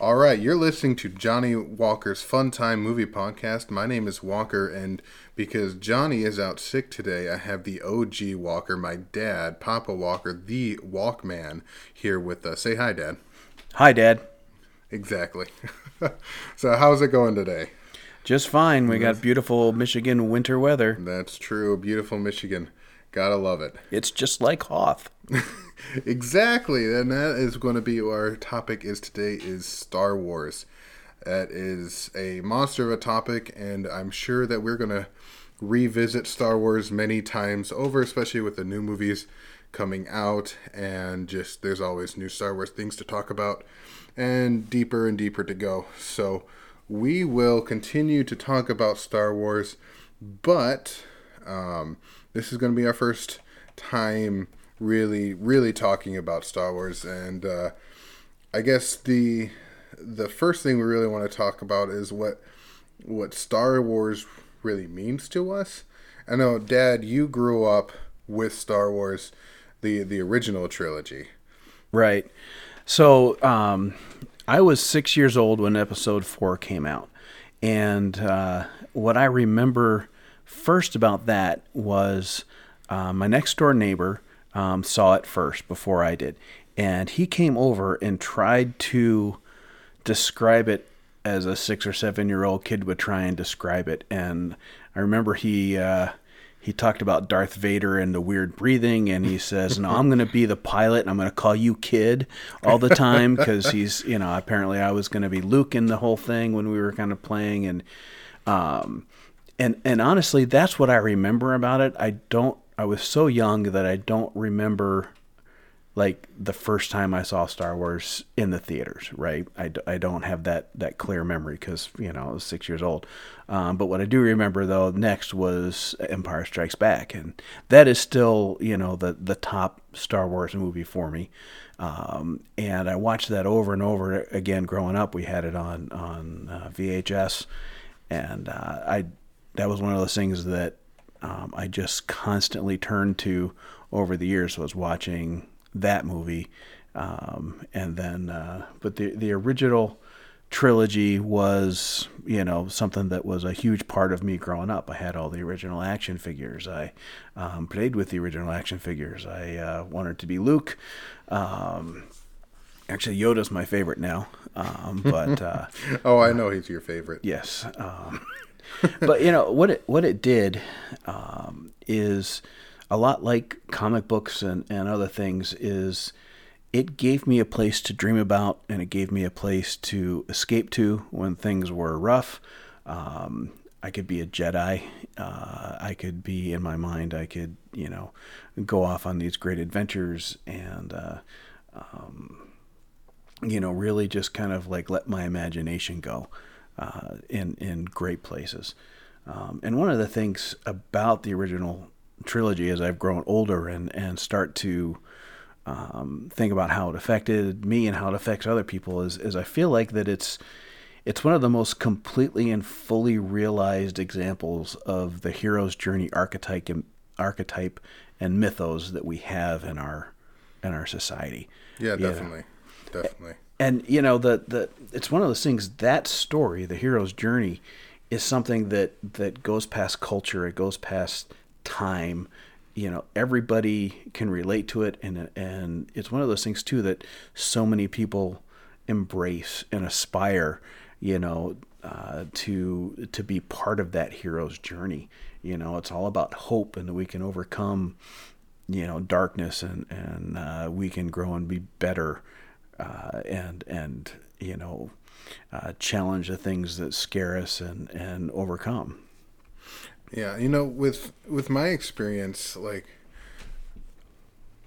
All right, you're listening to Johnny Walker's Fun Time Movie Podcast. My name is Walker, and because Johnny is out sick today, I have the OG Walker, my dad, Papa Walker, the Walkman, here with us. Say hi, Dad. Hi, Dad. Exactly. so, how's it going today? Just fine. We got mm-hmm. beautiful Michigan winter weather. That's true. Beautiful Michigan. Gotta love it. It's just like Hoth. exactly, and that is going to be our topic. Is today is Star Wars. That is a monster of a topic, and I'm sure that we're going to revisit Star Wars many times over, especially with the new movies coming out, and just there's always new Star Wars things to talk about, and deeper and deeper to go. So we will continue to talk about Star Wars, but um, this is going to be our first time really, really talking about Star Wars, and uh, I guess the the first thing we really want to talk about is what what Star Wars really means to us. I know, Dad, you grew up with Star Wars, the the original trilogy, right? So um, I was six years old when Episode Four came out, and uh, what I remember first about that was uh, my next door neighbor um, saw it first before I did. And he came over and tried to describe it as a six or seven year old kid would try and describe it. And I remember he uh, he talked about Darth Vader and the weird breathing, and he says, "No, I'm going to be the pilot, and I'm going to call you kid all the time because he's you know apparently I was going to be Luke in the whole thing when we were kind of playing and." Um, and and honestly, that's what I remember about it. I don't I was so young that I don't remember like the first time I saw Star Wars in the theaters, right? I, I don't have that, that clear memory because, you know, I was six years old. Um, but what I do remember, though, next was Empire Strikes Back. And that is still, you know, the, the top Star Wars movie for me. Um, and I watched that over and over again growing up. We had it on, on uh, VHS. And uh, I that was one of those things that um, I just constantly turned to over the years was watching that movie, um, and then uh, but the the original trilogy was you know something that was a huge part of me growing up. I had all the original action figures. I um, played with the original action figures. I uh, wanted to be Luke. Um, actually, Yoda's my favorite now. Um, but uh, oh, I know he's your favorite. Yes. But you know what it what it did um, is a lot like comic books and, and other things is it gave me a place to dream about and it gave me a place to escape to when things were rough. Um, I could be a Jedi. Uh, I could be in my mind. I could, you know, go off on these great adventures and, uh, um, you know, really just kind of like let my imagination go uh, in in great places. Um, and one of the things about the original trilogy, as I've grown older and and start to um, think about how it affected me and how it affects other people, is is I feel like that it's it's one of the most completely and fully realized examples of the hero's journey archetype and, archetype and mythos that we have in our in our society. Yeah, definitely, definitely and you know the the it's one of those things that story the hero's journey is something that that goes past culture it goes past time. You know everybody can relate to it and and it's one of those things too that so many people embrace and aspire you know uh, to to be part of that hero's journey. You know it's all about hope and that we can overcome you know darkness and and uh, we can grow and be better uh, and and you know uh, challenge the things that scare us and and overcome. Yeah, you know, with with my experience, like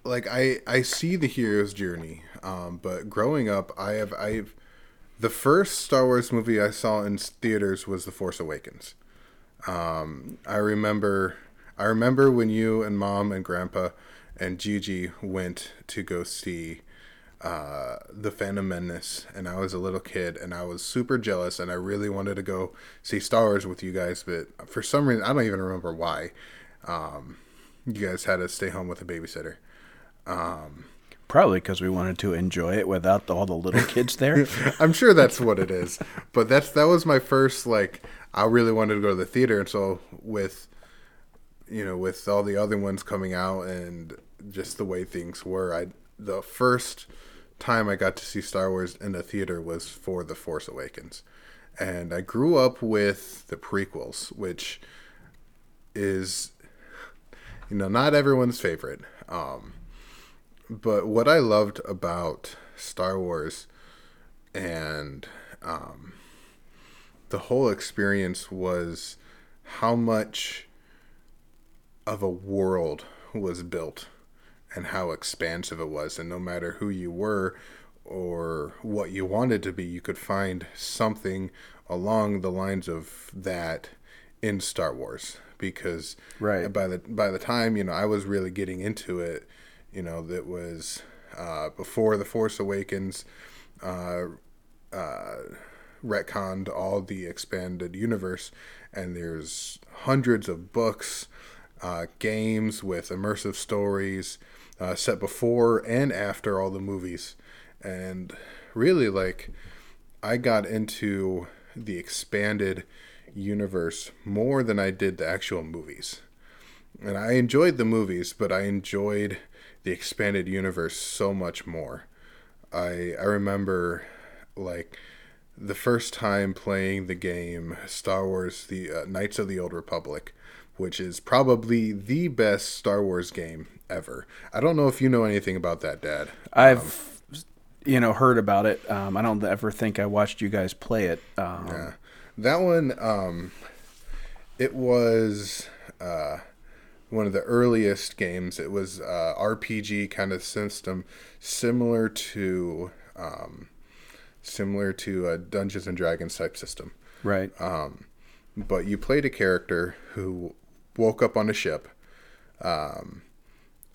like I I see the hero's journey, um, but growing up, I have I've the first Star Wars movie I saw in theaters was The Force Awakens. Um, I remember I remember when you and mom and grandpa and Gigi went to go see uh, the Phantom Menace, and I was a little kid, and I was super jealous, and I really wanted to go see Star Wars with you guys, but for some reason, I don't even remember why. Um, you guys had to stay home with a babysitter. Um, Probably because we wanted to enjoy it without all the little kids there. I'm sure that's what it is. But that's that was my first like I really wanted to go to the theater and so with you know, with all the other ones coming out and just the way things were, I the first time I got to see Star Wars in a theater was for The Force Awakens. And I grew up with the prequels, which is you know, not everyone's favorite. Um, but what I loved about Star Wars and um, the whole experience was how much of a world was built and how expansive it was. And no matter who you were or what you wanted to be, you could find something along the lines of that in Star Wars. Because right. by the by the time you know I was really getting into it, you know that was uh, before the Force Awakens. Uh, uh, retconned all the expanded universe, and there's hundreds of books, uh, games with immersive stories uh, set before and after all the movies, and really like I got into the expanded universe more than I did the actual movies. And I enjoyed the movies, but I enjoyed the expanded universe so much more. I I remember like the first time playing the game Star Wars: The uh, Knights of the Old Republic, which is probably the best Star Wars game ever. I don't know if you know anything about that, Dad. I've um, you know heard about it. Um, I don't ever think I watched you guys play it. Um, yeah, that one. Um, it was. Uh, one of the earliest games. It was uh, RPG kind of system, similar to um, similar to a Dungeons and Dragons type system. Right. Um, but you played a character who woke up on a ship, um,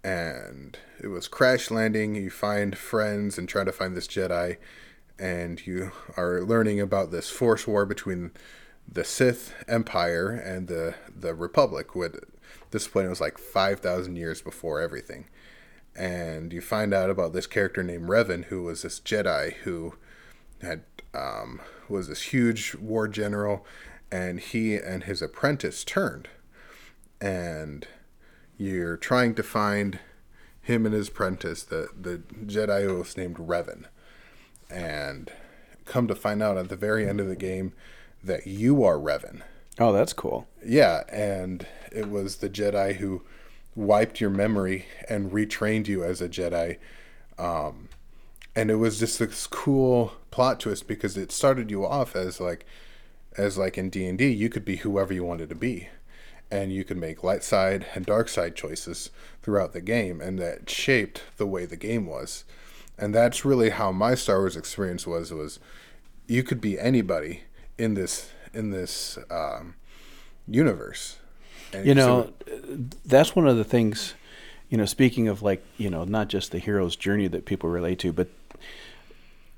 and it was crash landing. You find friends and try to find this Jedi, and you are learning about this force war between the Sith Empire and the the Republic. With this point, it was like five thousand years before everything, and you find out about this character named Revan, who was this Jedi who had um, was this huge war general, and he and his apprentice turned, and you're trying to find him and his apprentice, the the Jedi was named Revan, and come to find out at the very end of the game that you are Revan. Oh, that's cool. Yeah, and it was the Jedi who wiped your memory and retrained you as a Jedi. Um, and it was just this cool plot twist because it started you off as like as like in D&D you could be whoever you wanted to be and you could make light side and dark side choices throughout the game and that shaped the way the game was and that's really how my Star Wars experience was was you could be anybody in this in this um, universe and you know that's one of the things you know speaking of like you know not just the hero's journey that people relate to but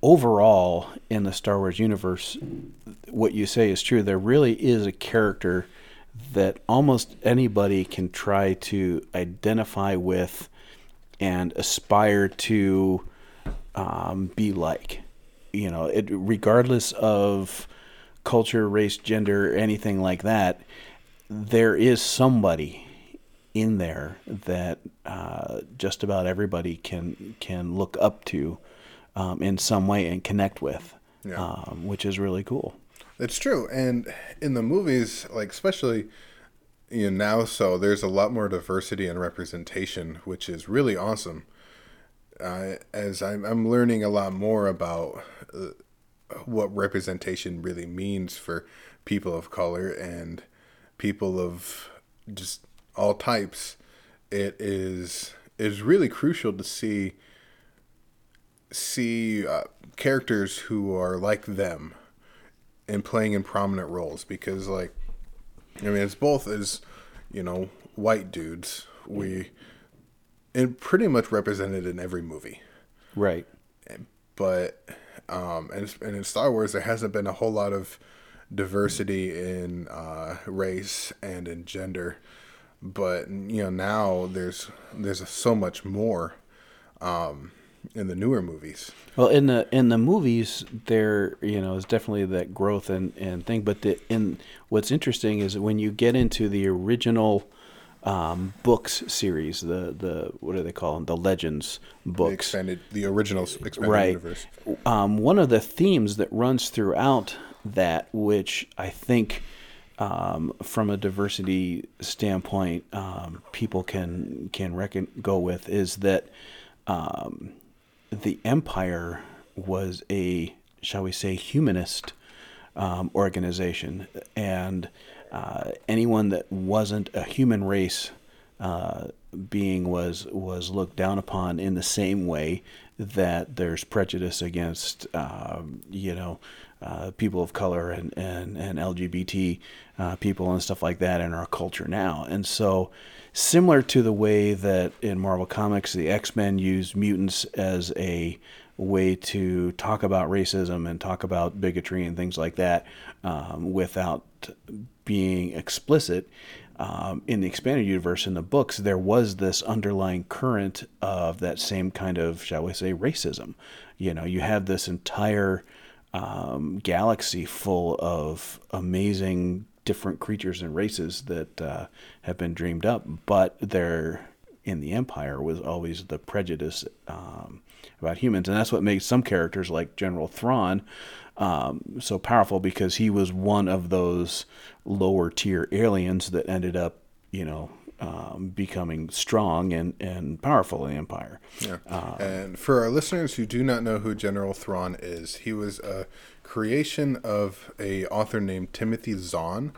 overall in the Star Wars universe, what you say is true. There really is a character that almost anybody can try to identify with and aspire to um, be like. You know, it, regardless of culture, race, gender, anything like that, there is somebody in there that uh, just about everybody can can look up to um, in some way and connect with, yeah. um, which is really cool. It's true, and in the movies, like especially you know now, so there's a lot more diversity and representation, which is really awesome. Uh, as I'm, I'm learning a lot more about uh, what representation really means for people of color and people of just all types, it is is really crucial to see see uh, characters who are like them and playing in prominent roles because like I mean it's both as you know white dudes. We and pretty much represented in every movie. Right. But um and, and in Star Wars there hasn't been a whole lot of diversity in uh, race and in gender. But you know now there's there's so much more um in the newer movies. Well, in the in the movies, there you know is definitely that growth and, and thing. But the in what's interesting is when you get into the original um, books series, the the what do they call them? The Legends The books, expanded, the original expanded right? universe. Um, one of the themes that runs throughout that, which I think. Um, from a diversity standpoint, um, people can can reckon go with is that um, the empire was a, shall we say, humanist um, organization, and uh, anyone that wasn't a human race uh, being was was looked down upon in the same way that there's prejudice against, um, you know. Uh, people of color and, and, and LGBT uh, people and stuff like that in our culture now. And so, similar to the way that in Marvel Comics, the X Men used mutants as a way to talk about racism and talk about bigotry and things like that um, without being explicit. Um, in the expanded universe, in the books, there was this underlying current of that same kind of, shall we say, racism. You know, you have this entire um, galaxy full of amazing different creatures and races that uh, have been dreamed up, but there in the Empire was always the prejudice um, about humans, and that's what makes some characters like General Thrawn um, so powerful because he was one of those lower tier aliens that ended up, you know, um, becoming strong and, and powerful in the Empire. Yeah. and for our listeners who do not know who General Thrawn is, he was a creation of a author named Timothy Zahn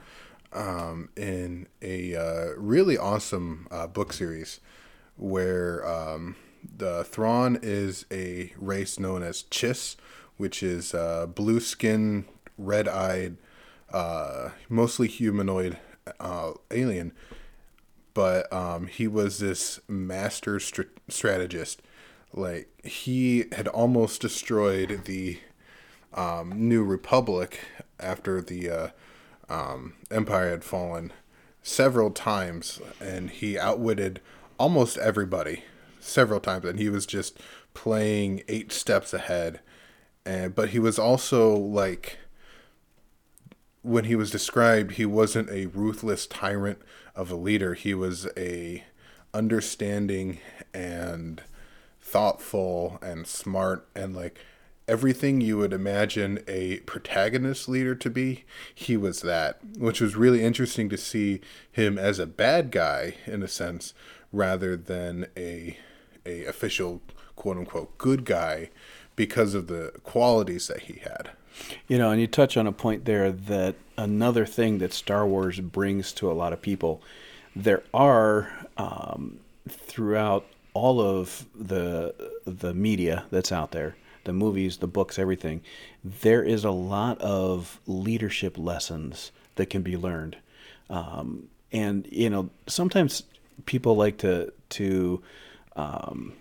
um, in a uh, really awesome uh, book series where um, the Thrawn is a race known as Chiss, which is uh, blue skin, red eyed, uh, mostly humanoid uh, alien but um, he was this master str- strategist. Like he had almost destroyed the um, New Republic after the uh, um, Empire had fallen several times, and he outwitted almost everybody several times, and he was just playing eight steps ahead. And but he was also like when he was described, he wasn't a ruthless tyrant of a leader. He was a understanding and thoughtful and smart and like everything you would imagine a protagonist leader to be. He was that, which was really interesting to see him as a bad guy in a sense rather than a a official quote unquote good guy because of the qualities that he had. You know, and you touch on a point there that another thing that Star Wars brings to a lot of people, there are um, throughout all of the the media that's out there, the movies, the books, everything, there is a lot of leadership lessons that can be learned, um, and you know sometimes people like to to um,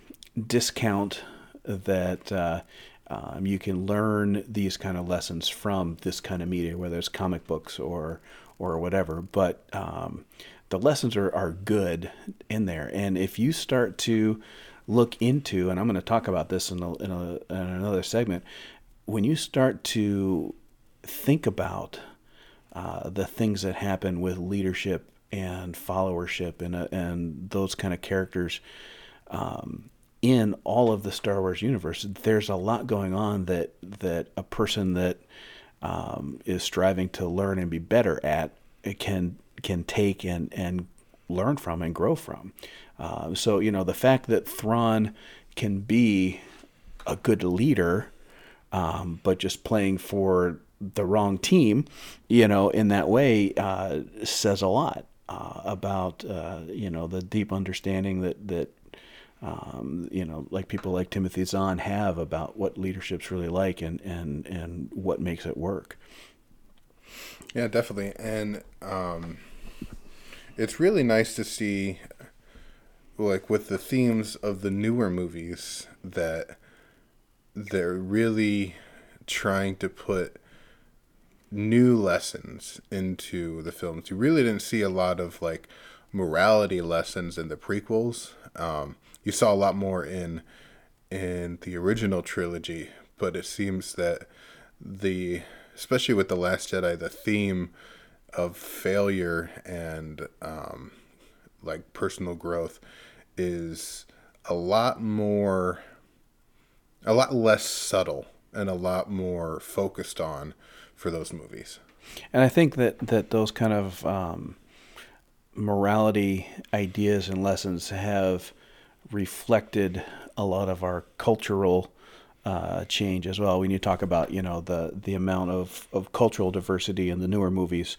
discount that uh, um, you can learn these kind of lessons from this kind of media, whether it's comic books or or whatever. But um, the lessons are, are good in there, and if you start to look into, and I'm going to talk about this in, a, in, a, in another segment, when you start to think about uh, the things that happen with leadership and followership and uh, and those kind of characters. Um, in all of the Star Wars universe, there's a lot going on that that a person that um, is striving to learn and be better at can can take and and learn from and grow from. Uh, so you know the fact that Thrawn can be a good leader, um, but just playing for the wrong team, you know, in that way uh, says a lot uh, about uh, you know the deep understanding that that um, you know, like people like Timothy Zahn have about what leadership's really like and, and, and what makes it work. Yeah, definitely. And um, it's really nice to see, like, with the themes of the newer movies, that they're really trying to put new lessons into the films. You really didn't see a lot of, like, morality lessons in the prequels. Um, you saw a lot more in in the original trilogy, but it seems that the especially with the Last Jedi, the theme of failure and um, like personal growth is a lot more, a lot less subtle and a lot more focused on for those movies. And I think that that those kind of um, morality ideas and lessons have reflected a lot of our cultural uh, change as well. When you talk about you know the the amount of, of cultural diversity in the newer movies,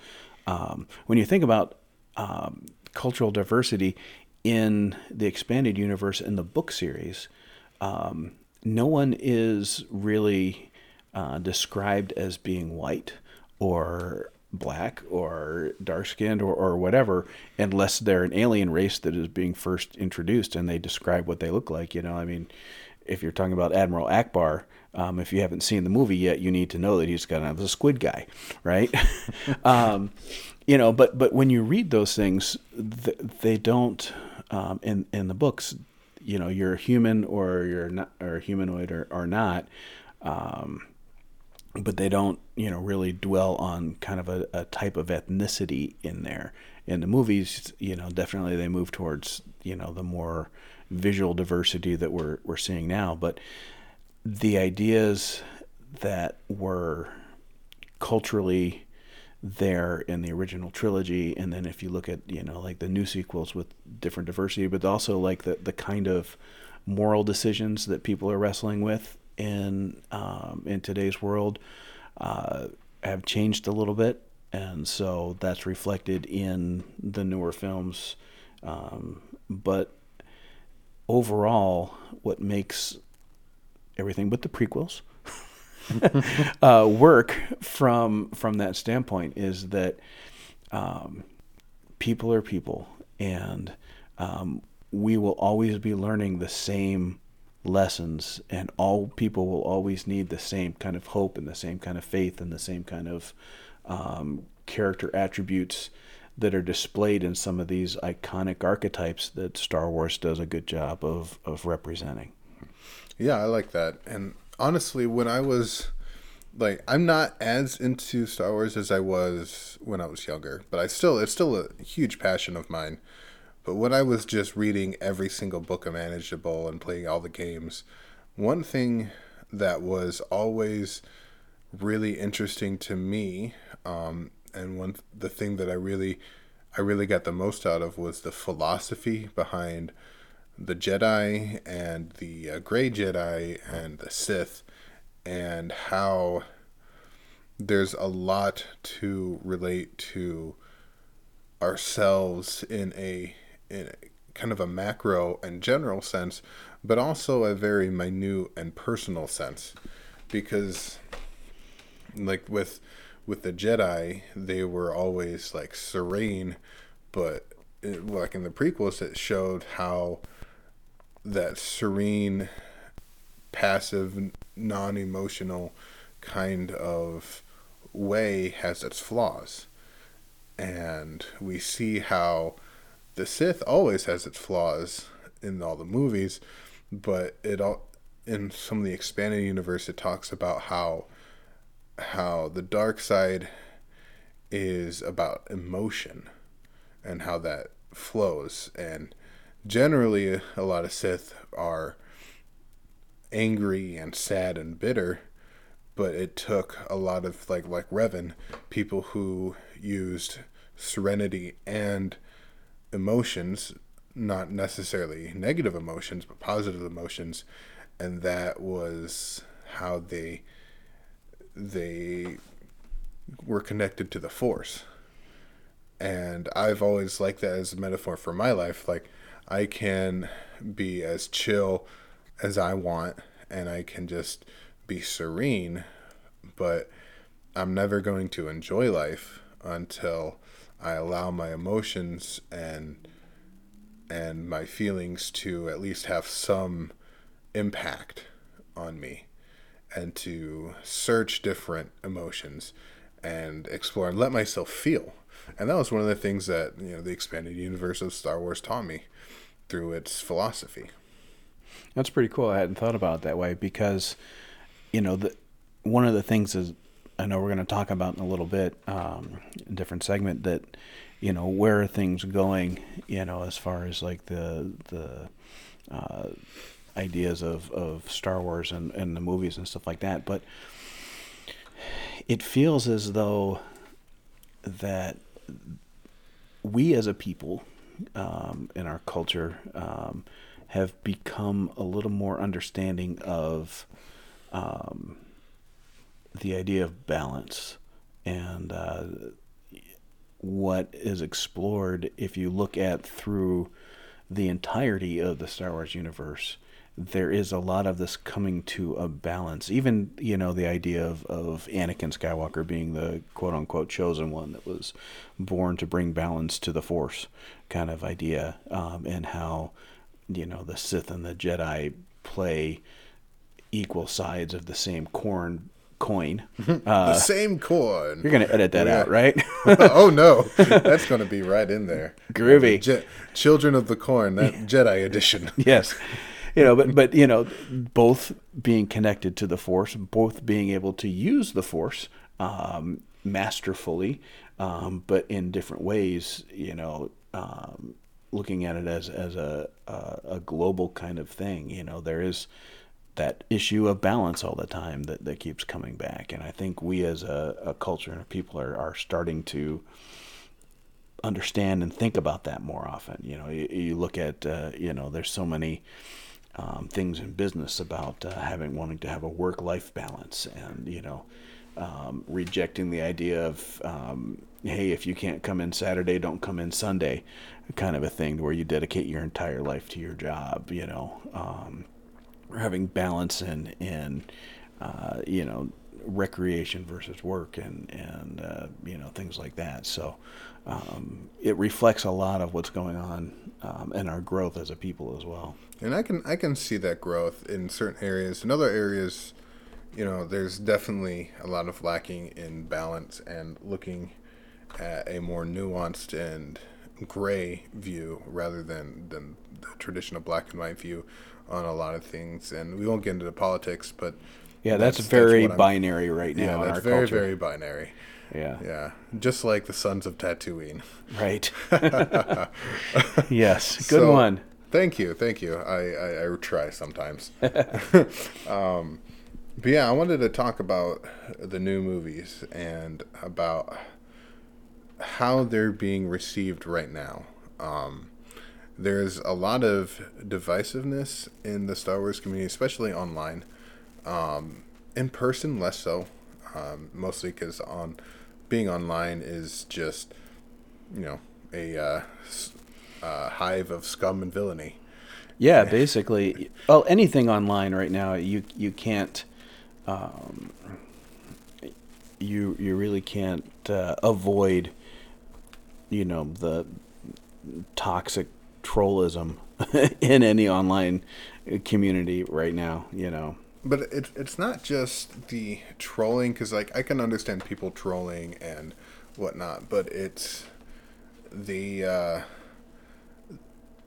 um, when you think about um, cultural diversity in the expanded universe in the book series, um, no one is really uh, described as being white or black or dark skinned or, or whatever, unless they're an alien race that is being first introduced and they describe what they look like. You know, I mean, if you're talking about Admiral Ackbar, um, if you haven't seen the movie yet, you need to know that he's kind of a squid guy, right? um, you know, but but when you read those things, th- they don't um, in in the books. You know, you're human or you're not, or humanoid or, or not. Um, but they don't, you know, really dwell on kind of a, a type of ethnicity in there. In the movies, you know, definitely they move towards, you know, the more visual diversity that we're we're seeing now. But the ideas that were culturally there in the original trilogy and then if you look at you know like the new sequels with different diversity but also like the, the kind of moral decisions that people are wrestling with in um, in today's world uh, have changed a little bit. And so that's reflected in the newer films. Um, but overall what makes everything but the prequels uh, work from from that standpoint is that um, people are people, and um, we will always be learning the same lessons, and all people will always need the same kind of hope and the same kind of faith and the same kind of um, character attributes that are displayed in some of these iconic archetypes that Star Wars does a good job of of representing. Yeah, I like that. And honestly, when I was like, I'm not as into Star Wars as I was when I was younger, but I still, it's still a huge passion of mine. But when I was just reading every single book imaginable and playing all the games, one thing that was always really interesting to me, um, and one the thing that I really, I really got the most out of was the philosophy behind the Jedi and the uh, Gray Jedi and the Sith, and how there's a lot to relate to ourselves in a in kind of a macro and general sense, but also a very minute and personal sense, because like with with the Jedi, they were always like serene, but it, like in the prequels, it showed how that serene, passive, non emotional kind of way has its flaws. And we see how the Sith always has its flaws in all the movies, but it all in some of the expanded universe it talks about how how the dark side is about emotion and how that flows. And generally a lot of Sith are angry and sad and bitter, but it took a lot of like like Revan, people who used serenity and emotions, not necessarily negative emotions, but positive emotions, and that was how they they were connected to the force. And I've always liked that as a metaphor for my life. Like I can be as chill as I want and I can just be serene, but I'm never going to enjoy life until I allow my emotions and and my feelings to at least have some impact on me and to search different emotions and explore and let myself feel. And that was one of the things that, you know, the expanded universe of Star Wars taught me through its philosophy. That's pretty cool. I hadn't thought about it that way because, you know, the one of the things is I know we're going to talk about in a little bit, um, a different segment that, you know, where are things going, you know, as far as like the the uh, ideas of, of Star Wars and, and the movies and stuff like that. But it feels as though that we as a people um, in our culture um, have become a little more understanding of um, the idea of balance and uh, what is explored if you look at through the entirety of the Star Wars universe there is a lot of this coming to a balance. Even you know the idea of of Anakin Skywalker being the quote unquote chosen one that was born to bring balance to the Force, kind of idea, um, and how you know the Sith and the Jedi play equal sides of the same corn coin. Uh, the same coin. You're gonna edit that yeah. out, right? oh no, that's gonna be right in there. Groovy. Je- Children of the Corn, that Jedi edition. yes you know, but but you know, both being connected to the force, both being able to use the force um, masterfully, um, but in different ways. You know, um, looking at it as as a, a, a global kind of thing. You know, there is that issue of balance all the time that, that keeps coming back, and I think we as a, a culture and people are are starting to understand and think about that more often. You know, you, you look at uh, you know, there's so many um, things in business about uh, having wanting to have a work life balance and you know um, rejecting the idea of um, hey if you can't come in Saturday don't come in Sunday kind of a thing where you dedicate your entire life to your job you know um, having balance in in uh, you know recreation versus work and and uh, you know things like that so um, it reflects a lot of what's going on um, in our growth as a people as well. And I can I can see that growth in certain areas. In other areas, you know, there's definitely a lot of lacking in balance and looking at a more nuanced and gray view rather than than the traditional black and white view on a lot of things. And we won't get into the politics, but yeah, that's, that's very that's binary right now. Yeah, that's very culture. very binary. Yeah. Yeah. Just like the Suns of Tatooine. Right. yes. Good so, one. Thank you. Thank you. I, I, I try sometimes. um, but yeah, I wanted to talk about the new movies and about how they're being received right now. Um, there's a lot of divisiveness in the Star Wars community, especially online. Um, in person, less so, um, mostly because on being online is just, you know, a uh, hive of scum and villainy. Yeah, basically. Well, anything online right now, you you can't, um, you you really can't uh, avoid, you know, the toxic trollism in any online community right now. You know but it, it's not just the trolling because like i can understand people trolling and whatnot but it's the uh,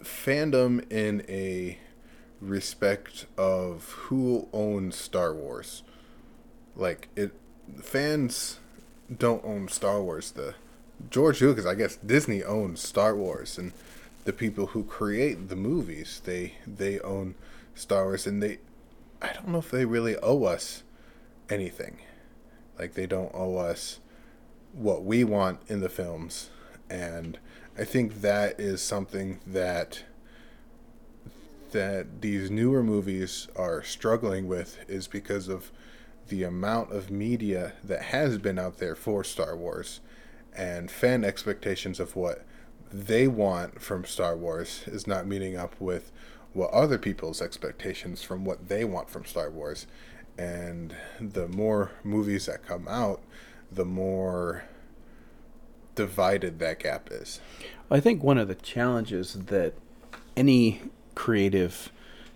fandom in a respect of who owns star wars like it fans don't own star wars the george lucas i guess disney owns star wars and the people who create the movies they they own star wars and they I don't know if they really owe us anything. Like they don't owe us what we want in the films. And I think that is something that that these newer movies are struggling with is because of the amount of media that has been out there for Star Wars and fan expectations of what they want from Star Wars is not meeting up with what other people's expectations from what they want from Star Wars. And the more movies that come out, the more divided that gap is. I think one of the challenges that any creative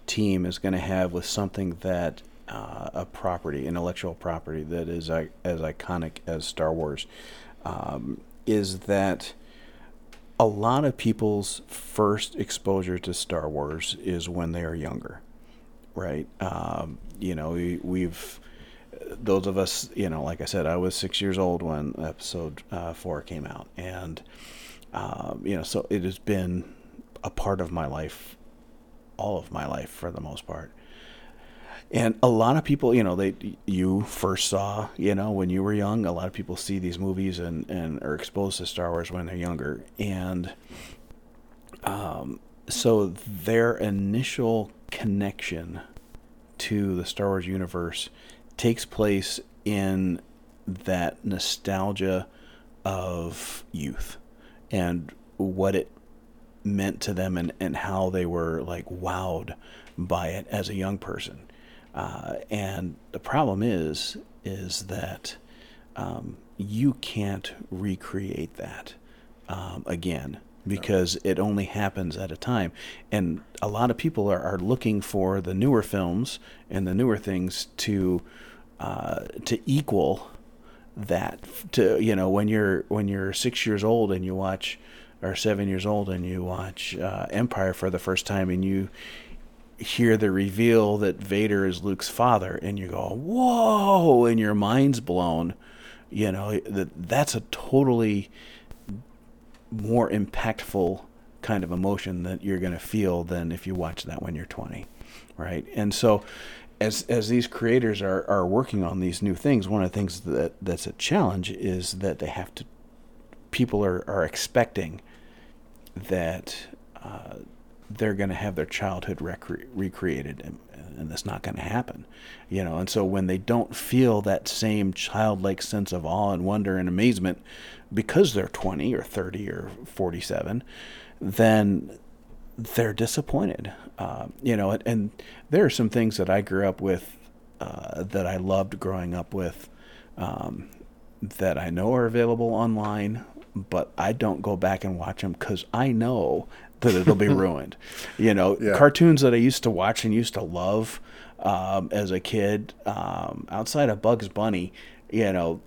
team is going to have with something that uh, a property, intellectual property that is uh, as iconic as Star Wars, um, is that a lot of people's first exposure to Star Wars is when they are younger. right? Um, you know, we, we've those of us, you know, like I said, I was six years old when episode uh, four came out, and um, you know, so it has been a part of my life, all of my life for the most part. And a lot of people, you know, they you first saw, you know, when you were young. A lot of people see these movies and and are exposed to Star Wars when they're younger, and um, so their initial connection to the Star Wars universe takes place in that nostalgia of youth and what it meant to them and, and how they were like wowed by it as a young person. Uh, and the problem is, is that um, you can't recreate that um, again because no. it only happens at a time. And a lot of people are, are looking for the newer films and the newer things to uh, to equal that. To you know, when you're when you're six years old and you watch, or seven years old and you watch uh, Empire for the first time and you hear the reveal that Vader is Luke's father, and you go, "Whoa!" and your mind's blown. You know that that's a totally more impactful kind of emotion that you're going to feel than if you watch that when you're 20, right? And so, as as these creators are are working on these new things, one of the things that that's a challenge is that they have to. People are are expecting that. Uh, they're going to have their childhood recre- recreated and, and that's not going to happen you know? And so when they don't feel that same childlike sense of awe and wonder and amazement because they're 20 or 30 or 47 then they're disappointed uh, you know? And, and, there are some things that i grew up with uh, that i loved growing up with um, that i know are available online but I don't go back and watch them because I know that it'll be ruined. You know, yeah. cartoons that I used to watch and used to love um, as a kid, um, outside of Bugs Bunny, you know,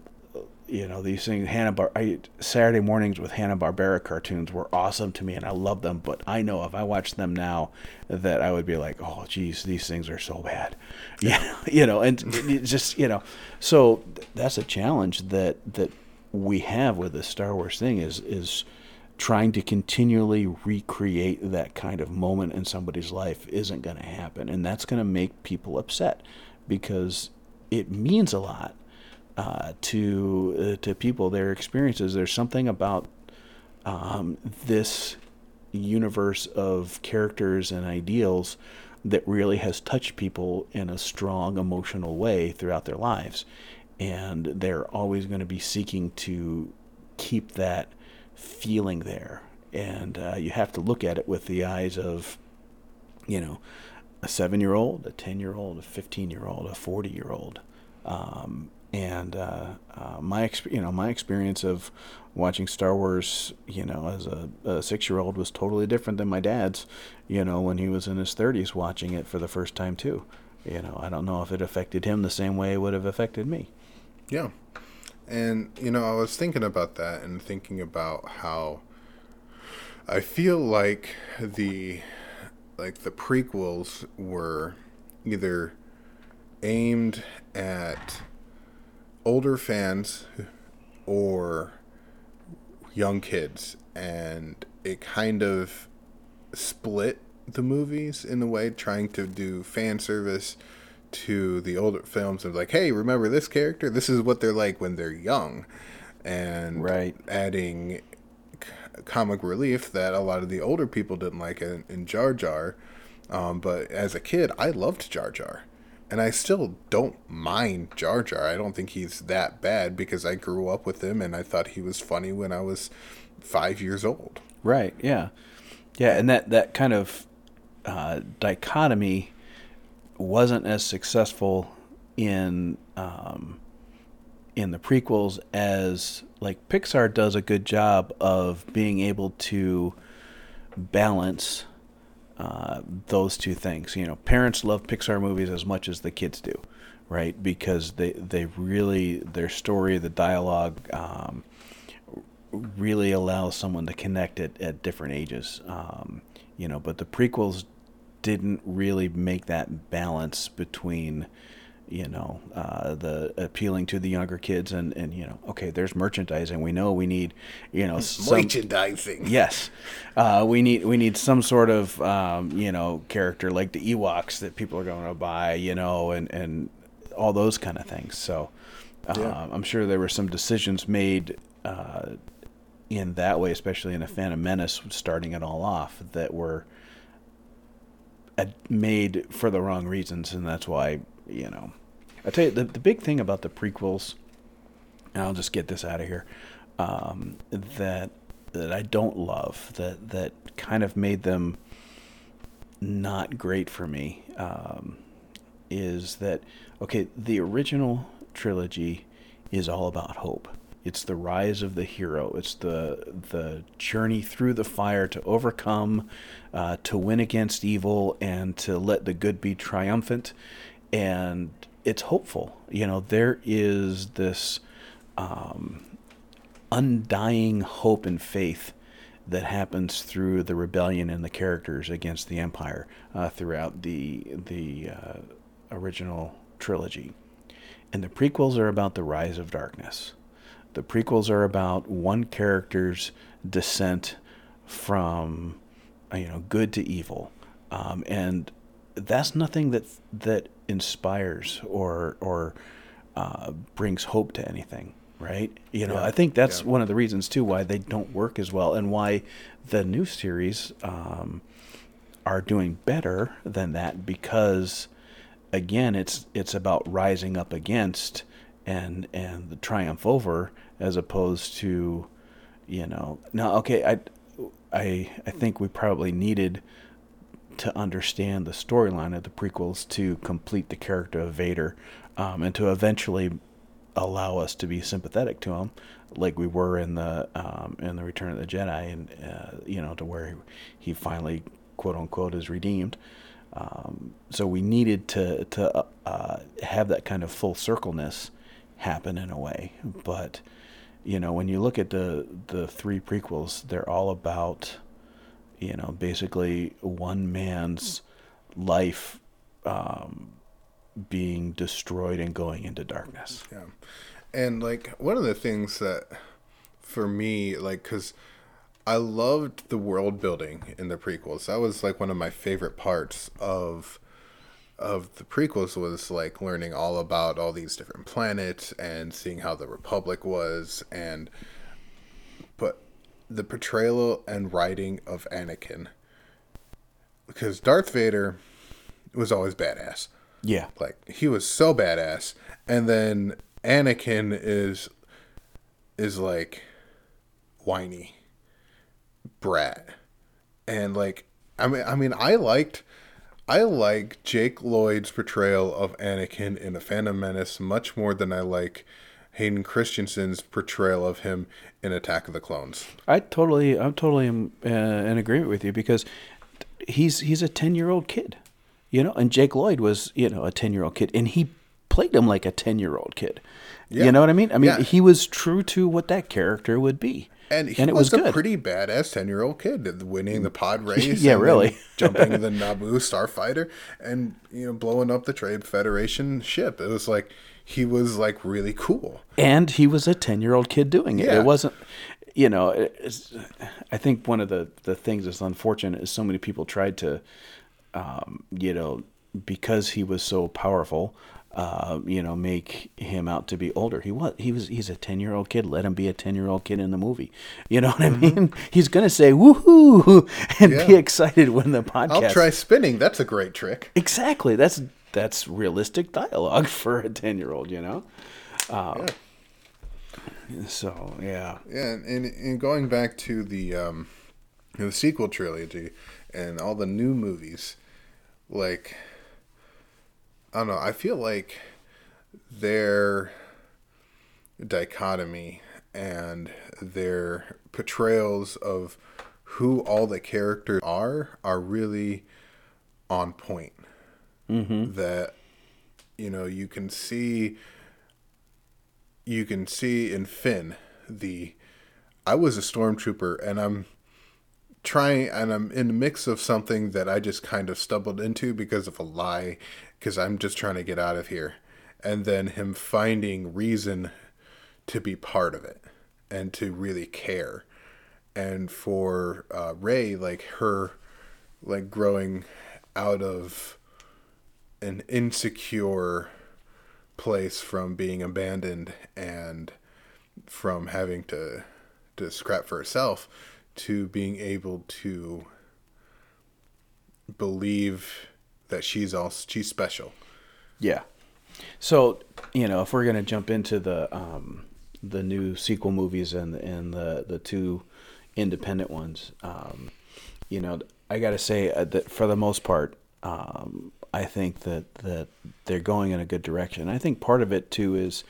you know these things. Hanna Bar I, Saturday mornings with Hanna Barbera cartoons were awesome to me, and I love them. But I know if I watched them now, that I would be like, oh, geez, these things are so bad. Yeah, you know, and just you know, so that's a challenge that that we have with the Star Wars thing is is trying to continually recreate that kind of moment in somebody's life isn't going to happen. And that's going to make people upset because it means a lot uh, to, uh, to people, their experiences. There's something about um, this universe of characters and ideals that really has touched people in a strong emotional way throughout their lives. And they're always going to be seeking to keep that feeling there. And uh, you have to look at it with the eyes of, you know, a seven year old, a 10 year old, a 15 year old, a 40 year old. Um, and uh, uh, my exp- you know my experience of watching Star Wars you know as a, a six year old was totally different than my dad's you know when he was in his 30s watching it for the first time too you know I don't know if it affected him the same way it would have affected me yeah and, you know, I was thinking about that and thinking about how I feel like the like the prequels were either aimed at older fans or young kids. And it kind of split the movies in a way trying to do fan service to the older films of like, hey, remember this character? This is what they're like when they're young, and right. adding c- comic relief that a lot of the older people didn't like in, in Jar Jar. Um, but as a kid, I loved Jar Jar. And I still don't mind Jar Jar. I don't think he's that bad because I grew up with him and I thought he was funny when I was five years old. Right. Yeah. Yeah. And that, that kind of uh, dichotomy wasn't as successful in um, in the prequels as like Pixar does a good job of being able to balance uh, those two things. You know, parents love Pixar movies as much as the kids do, right? Because they they really their story, the dialogue. Um, really allows someone to connect it at different ages um, you know but the prequels didn't really make that balance between you know uh, the appealing to the younger kids and and you know okay there's merchandising we know we need you know some, Merchandising. yes uh, we need we need some sort of um, you know character like the Ewoks that people are going to buy you know and and all those kind of things so uh, Yeah. I'm sure there were some decisions made uh, in that way especially in the Phantom Menace starting it all off that were made for the wrong reasons, and that's why you know. I tell you the the big thing about the prequels, and I'll just get this out of here, um, that that I don't love that that kind of made them not great for me um, is that okay the original trilogy is all about hope it's the rise of the hero it's the the journey through the fire to overcome uh, to win against evil and to let the good be triumphant and it's hopeful you know there is this um, undying hope and faith that happens through the rebellion and the characters against the empire uh, throughout the the uh, original trilogy. And the prequels are about the rise of darkness. The prequels are about one character's descent from uh, you know good to evil, um, and that's nothing that that inspires or or uh, brings hope to anything, right? You know, Yeah. I think that's Yeah. one of the reasons too why they don't work as well, and why the new series um, are doing better than that because again it's it's about rising up against and and the triumph over as opposed to you know now okay i i i think we probably needed to understand the storyline of the prequels to complete the character of vader um, and to eventually allow us to be sympathetic to him like we were in the um, in the return of the jedi and uh, you know to where he, he finally quote unquote is redeemed. Um, so we needed to to uh, have that kind of full circleness happen in a way. But you know, when you look at the the three prequels, they're all about you know basically one man's life um, being destroyed and going into darkness. Yeah. And like one of the things that for me, like, cause I loved the world building in the prequels. That was like one of my favorite parts of of the prequels was like learning all about all these different planets and seeing how the republic was and but the portrayal and writing of Anakin because Darth Vader was always badass. Yeah, Like he was so badass, and then Anakin is is like whiny brat, and like I mean I mean I liked I like Jake Lloyd's portrayal of Anakin in The Phantom Menace much more than I like Hayden Christensen's portrayal of him in Attack of the Clones. I totally, I'm totally in, uh, in agreement with you because he's he's a ten year old kid, you know, and Jake Lloyd was you know a ten year old kid, and he played him like a ten year old kid. Yeah. You know what I mean? I mean, Yeah. he was true to what that character would be, And he it was, was a pretty badass ten year old kid, winning the pod race. Yeah, and really. jumping the Naboo starfighter and you know blowing up the Trade Federation ship. It was like he was like really cool. and he was a ten year old kid doing it. Yeah. It wasn't, you know. I think one of the the things that's unfortunate is so many people tried to, um, you know, because he was so powerful. Uh, you know, make him out to be older. He was. He was. He's a ten year old kid. Let him be a ten year old kid in the movie. You know what I mean? He's gonna say woohoo and be Mm-hmm. Excited when the podcast. I'll try spinning. That's a great trick. Exactly. That's that's realistic dialogue for a ten year old. You know. Um, So yeah. Yeah, and, and going back to the um, the sequel trilogy and all the new movies, like I don't know, I feel like their dichotomy and their portrayals of who all the characters are are really on point. Mm-hmm. That you know you can see you can see in Finn the I was a stormtrooper and I'm trying, and I'm in the mix of something that I just kind of stumbled into because of a lie, because I'm just trying to get out of here, and then him finding reason to be part of it and to really care, and for uh, Rey, like her, like growing out of an insecure place from being abandoned and from having to to scrap for herself to being able to believe that she's all she's special. Yeah. So you know, if we're gonna jump into the um, the new sequel movies and and the the two independent ones, um, you know, I gotta say uh, that for the most part, um, I think that that they're going in a good direction. I think part of it too is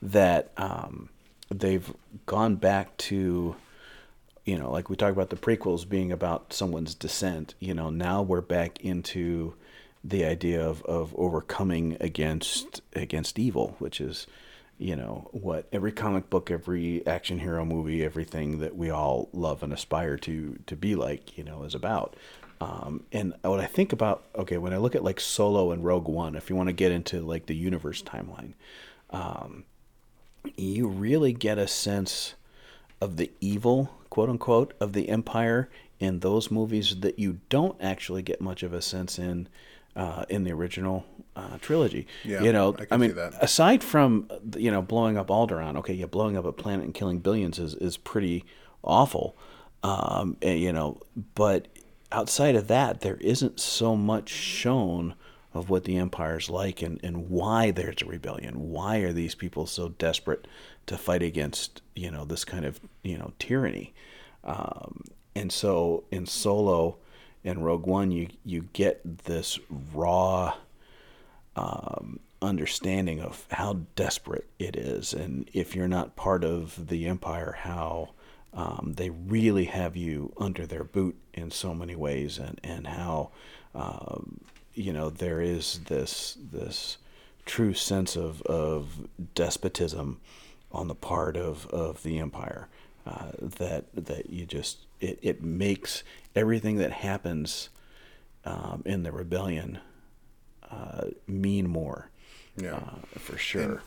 that um, they've gone back to you know, like we talked about the prequels being about someone's descent, you know, now we're back into the idea of, of overcoming against against evil, which is, you know, what every comic book, every action hero movie, everything that we all love and aspire to to be like, you know, is about. Um, and what I think about, okay, when I look at like Solo and Rogue One, if you want to get into like the universe timeline, um, you really get a sense of the evil, quote unquote, of the Empire in those movies that you don't actually get much of a sense in uh, in the original uh, trilogy. Yeah, you know, I I, mean, see that. aside from you know blowing up Alderaan, okay, yeah, blowing up a planet and killing billions is is pretty awful. Um, and, you know, but outside of that, there isn't so much shown of what the empire's like and, and why there's a rebellion. Why are these people so desperate to fight against you know this kind of you know tyranny? Um, and so in Solo and Rogue One, you you get this raw um, understanding of how desperate it is, and if you're not part of the Empire, how um, they really have you under their boot in so many ways, and and how um, you know there is this this true sense of of despotism on the part of of the Empire uh, that that you just it, it makes everything that happens um, in the rebellion uh, mean more. Yeah. uh, for sure.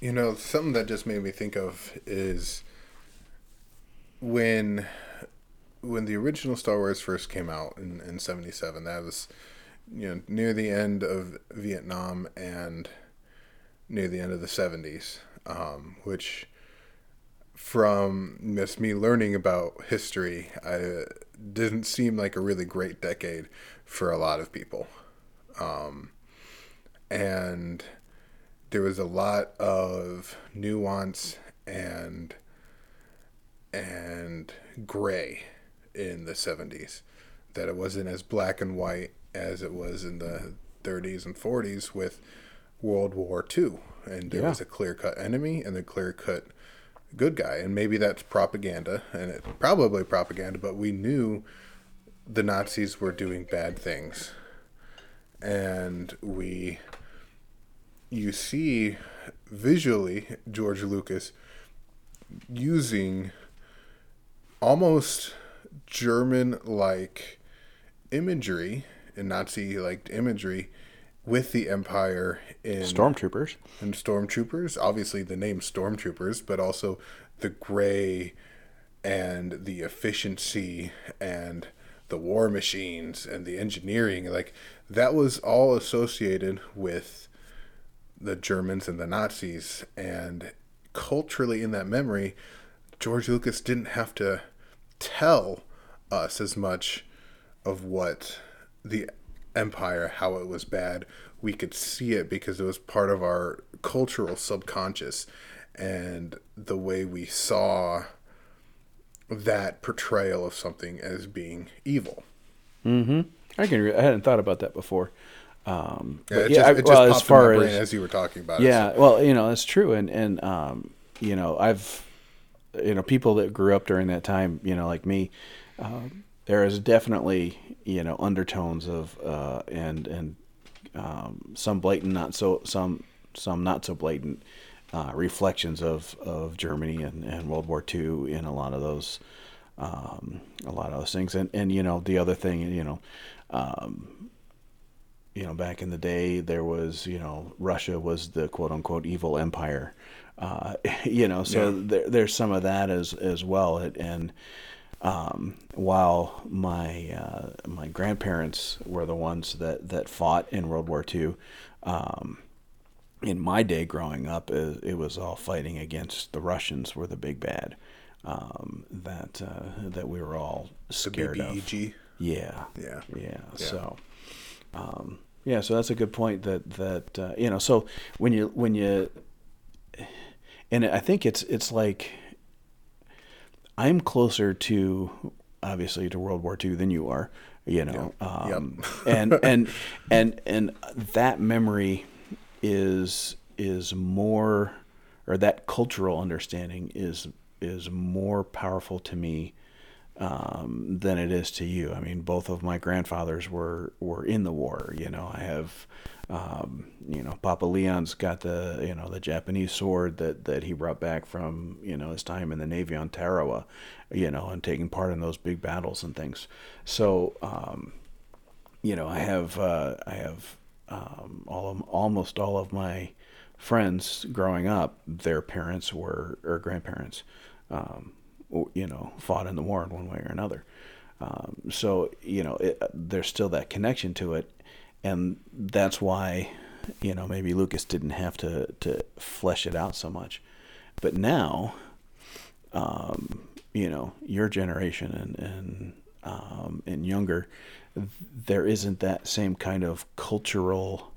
You know, something that just made me think of is when when the original Star Wars first came out in, in 77, that was you know near the end of Vietnam and near the end of the 70s, um, which from just me learning about history, I didn't seem like a really great decade for a lot of people. Um, and there was a lot of nuance and and gray in the 70s that it wasn't as black and white as it was in the 30s and 40s with World War II and there Yeah. was a clear-cut enemy and a clear-cut good guy and maybe that's propaganda and it probably propaganda but we knew the Nazis were doing bad things. And we you see visually George Lucas using almost German like imagery and Nazi like imagery with the Empire in Stormtroopers. and stormtroopers. Obviously, the name stormtroopers, but also the gray and the efficiency and the war machines and the engineering. Like that was all associated with the Germans and the Nazis. And culturally, in that memory, George Lucas didn't have to tell us as much of what the empire how it was bad we could see it because it was part of our cultural subconscious and the way we saw that portrayal of something as being evil Mm-hmm. I can. Re- I hadn't thought about that before. Um, yeah, but yeah, just, I- well, as far as as you were talking about it yeah, well, you know, that's true, and and um, you know, I've, you know, people that grew up during that time, you know, like me, um, there is definitely you know undertones of uh, and and um, some blatant, not so some some not so blatant uh, reflections of of Germany and, and World War II in a lot of those um, a lot of those things. And and you know the other thing, you know. Um, you know, back in the day, there was, you know, Russia was the quote unquote evil empire. Uh, you know, so Yeah. there, there's some of that as as well. And um, while my uh, my grandparents were the ones that that fought in World War II, um, in my day growing up, it, it was all fighting against the Russians were the big bad um, that uh, that we were all scared of. Yeah. Yeah. Yeah. So, um, yeah. So that's a good point. That that uh, you know. So when you when you, and I think it's it's like I'm closer to obviously to World War II than you are. You know. Yeah. Yep. Um, and and and and that memory is is more or that cultural understanding is is more powerful to me um, than it is to you. I mean, both of my grandfathers were were in the war. You know, I have, um, you know, Papa Leon's got the you know the Japanese sword that that he brought back from you know his time in the Navy on Tarawa, you know, and taking part in those big battles and things. So, um, you know, I have uh, I have um, all of almost all of my friends growing up, their parents were or grandparents, um, you know, fought in the war in one way or another. Um, so you know, it, there's still that connection to it, and that's why, you know, maybe Lucas didn't have to to flesh it out so much, but now, um, you know, your generation and and um, and younger, there isn't that same kind of cultural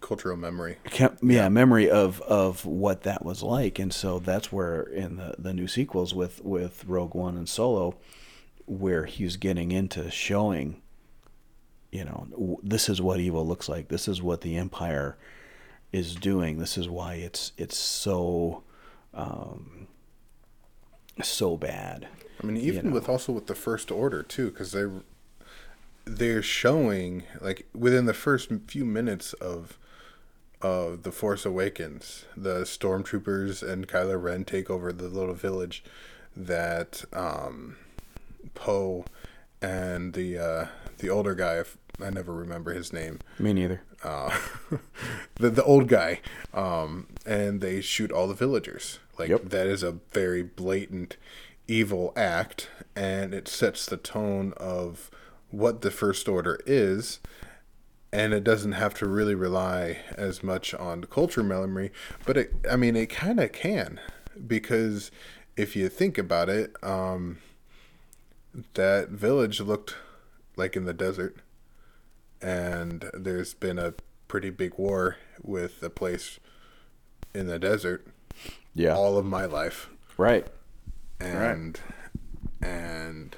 Cultural memory. ca- yeah, memory of of what that was like, and so that's where in the the new sequels with with Rogue One and Solo, where he's getting into showing, you know, this is what evil looks like. This is what the Empire is doing. This is why it's it's so um, so bad. I mean, even know. with also with the First Order too, because they they're showing like within the first few minutes of of the Force Awakens, the stormtroopers and Kylo Ren take over the little village that um, Poe and the uh, the older guy, if- I never remember his name, Me neither. uh, the the old guy, um, and they shoot all the villagers. Like Yep. that is a very blatant evil act, and it sets the tone of what the First Order is. And it doesn't have to really rely as much on culture memory, but it, I mean, it kind of can, because if you think about it, um, that village looked like in the desert and there's been a pretty big war with a place in the desert Yeah. all of my life right. and and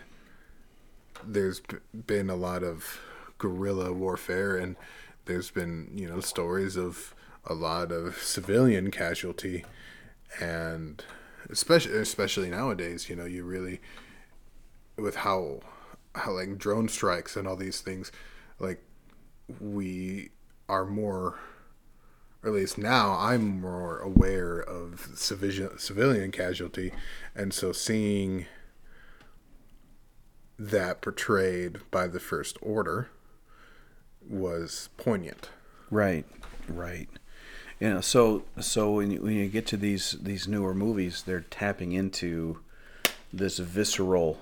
there's been a lot of guerrilla warfare and there's been you know stories of a lot of civilian casualty. And especially especially nowadays you know you really with how how like drone strikes and all these things like we are more or at least now I'm more aware of civilian civilian casualty, and so seeing that portrayed by the First Order was poignant. Right, right. Know, so so when you, when you get to these these newer movies, they're tapping into this visceral,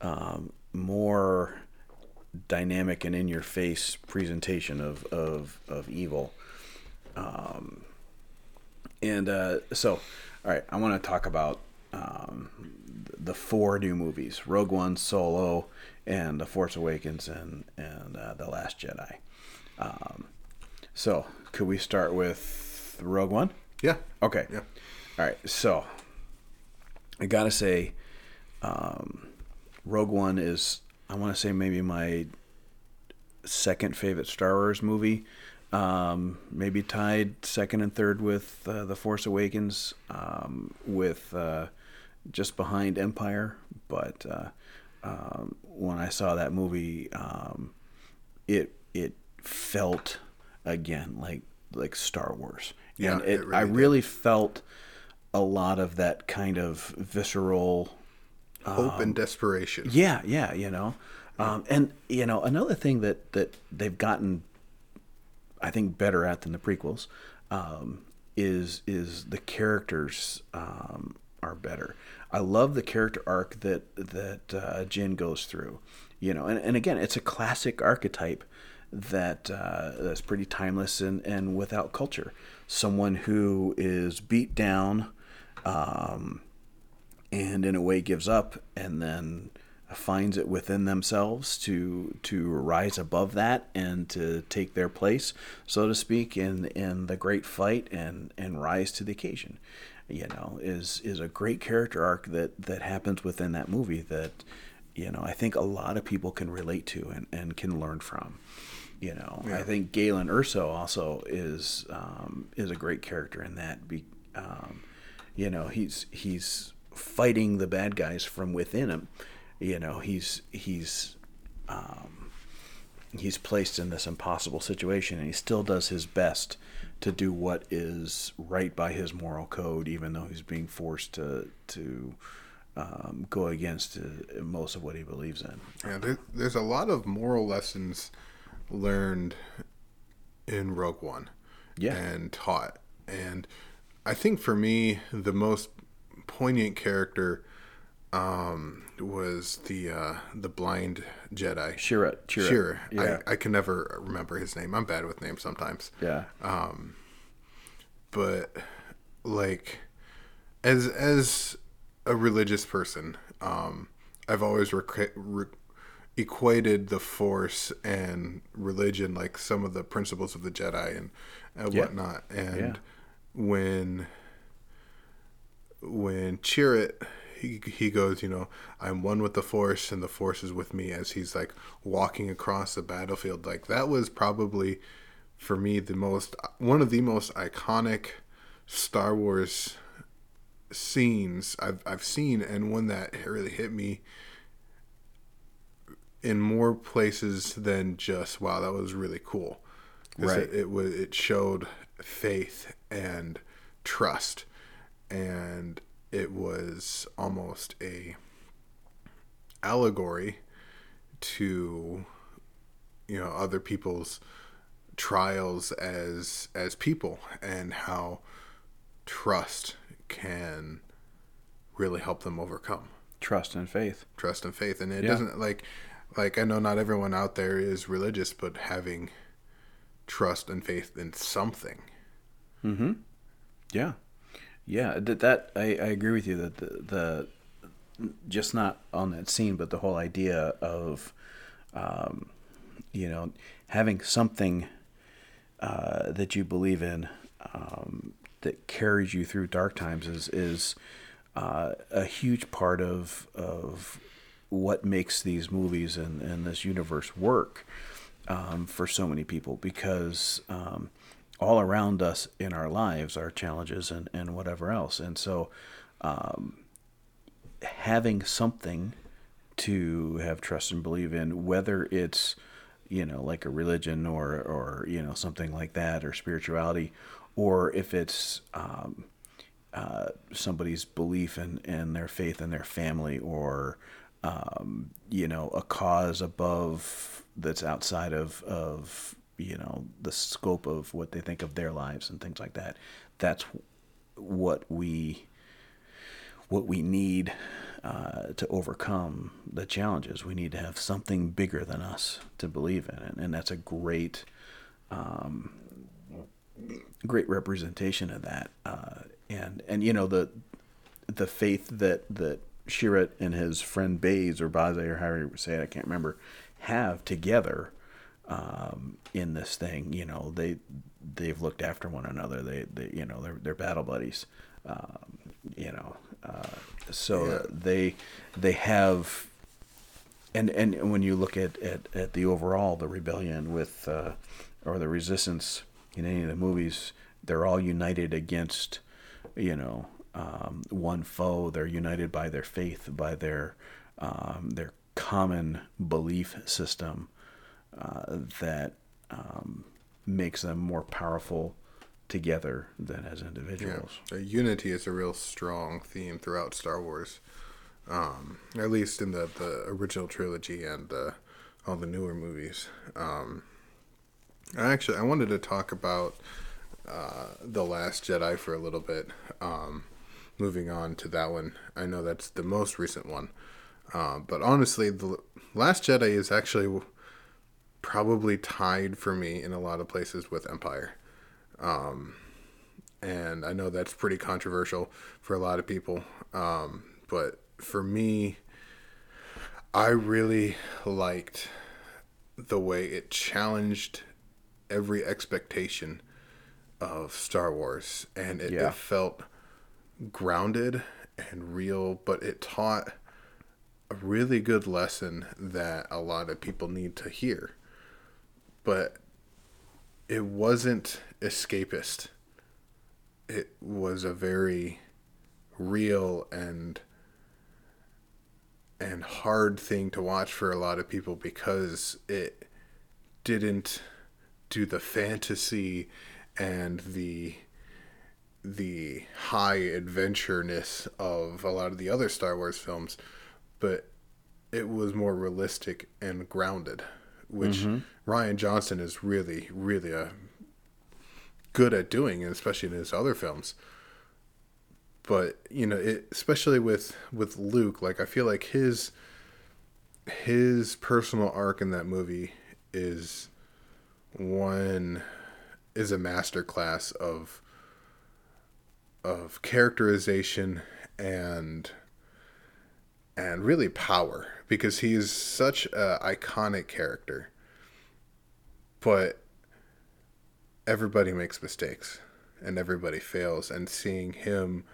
um, more dynamic and in your face presentation of of of evil. Um, and uh, so, all right, I want to talk about um, the four new movies: Rogue One, Solo, and The Force Awakens, and and uh, The Last Jedi. Um, so, could we start with Rogue One? Yeah. Okay. Yeah. All right. So, I gotta say, um, Rogue One is I want to say maybe my second favorite Star Wars movie. Um, maybe tied second and third with uh, The Force Awakens, um, with uh, just behind Empire. But uh, um, when I saw that movie, um, it it felt again like like Star Wars. Yeah, and it, it I really did. really felt a lot of that kind of visceral hope and desperation. Yeah, yeah, you know, um, and you know another thing that that they've gotten, I think, better at than the prequels, um, is is the characters um, are better. I love the character arc that that uh, Jyn goes through, you know, and, and again, it's a classic archetype that uh, that's pretty timeless and, and without culture. Someone who is beat down, um, and in a way gives up, and then finds it within themselves to to rise above that and to take their place, so to speak, in in the great fight and and rise to the occasion. You know, is is a great character arc that that happens within that movie that you know I think a lot of people can relate to and, and can learn from. You know, yeah. I think Galen Erso also is um, is a great character in that. Be, um, you know, he's he's fighting the bad guys from within him. You know, he's he's um, he's placed in this impossible situation, and he still does his best to do what is right by his moral code, even though he's being forced to to um, go against uh, most of what he believes in. Yeah, there, there's a lot of moral lessons learned in Rogue One. Yeah. And taught. And I think for me, the most poignant character um, was the uh, the blind Jedi. Chirrut. Chirrut. Yeah. I, I can never remember his name. I'm bad with names sometimes. Yeah. Um, but like, as as a religious person, um, I've always rec- re- equated the Force and religion, like some of the principles of the Jedi and, and yeah. whatnot. And yeah. when when Chirrut he he goes, you know, I'm one with the Force, and the Force is with me as he's like walking across the battlefield. Like that was probably for me the most one of the most iconic Star Wars scenes I've I've seen, and one that really hit me in more places than just wow that was really cool right it, it was it showed faith and trust and it was almost a allegory to you know other people's trials as as people and how trust can really help them overcome trust and faith trust and faith and it yeah. doesn't like like I know not everyone out there is religious, but having trust and faith in something. Mm-hmm. Yeah, yeah. That, I, I agree with you that the, the just not on that scene, but the whole idea of, um, you know, having something uh, that you believe in um, that carries you through dark times is is uh, a huge part of of what makes these movies and, and this universe work um, for so many people because um, all around us in our lives our challenges and, and whatever else. And so um, having something to have trust and believe in, whether it's you know like a religion or or you know something like that or spirituality, or if it's um, uh, somebody's belief in, in their faith in their family or um, you know, a cause above that's outside of, of, you know, the scope of what they think of their lives and things like that. That's what we, what we need uh, to overcome the challenges. We need to have something bigger than us to believe in, and, and that's a great, um, great representation of that. Uh, and and you know the the faith that that Chirrut and his friend Baze or Baze or you say it, I can't remember, have together um, in this thing. You know, they they've looked after one another. They, they you know they're they're battle buddies. Um, you know, uh, so yeah. they they have. And, and when you look at, at, at the overall the rebellion with uh, or the resistance in any of the movies, they're all united against you know um, one foe. They're united by their faith, by their um, their common belief system uh, that um, makes them more powerful together than as individuals. Yeah. Unity is a real strong theme throughout Star Wars. um, at least in the, the original trilogy and uh, all the newer movies. Um, actually, I wanted to talk about uh, the Last Jedi for a little bit. Um, moving on to that one, I know that's the most recent one, uh, but honestly, the Last Jedi is actually probably tied for me in a lot of places with Empire. Um, and I know that's pretty controversial for a lot of people. Um, but for me, I really liked the way it challenged every expectation of Star Wars, and it, Yeah. it felt grounded and real, but it taught a really good lesson that a lot of people need to hear. But it wasn't escapist. It was a very real and and hard thing to watch for a lot of people because it didn't do the fantasy and the the high adventureness of a lot of the other Star Wars films, but it was more realistic and grounded, which mm-hmm. Rian Johnson is really, really a good at doing, and especially in his other films. But you know, it, especially with with Luke, like I feel like his his personal arc in that movie is one is a masterclass of of characterization and and really power because he's such a iconic character but everybody makes mistakes and everybody fails and seeing him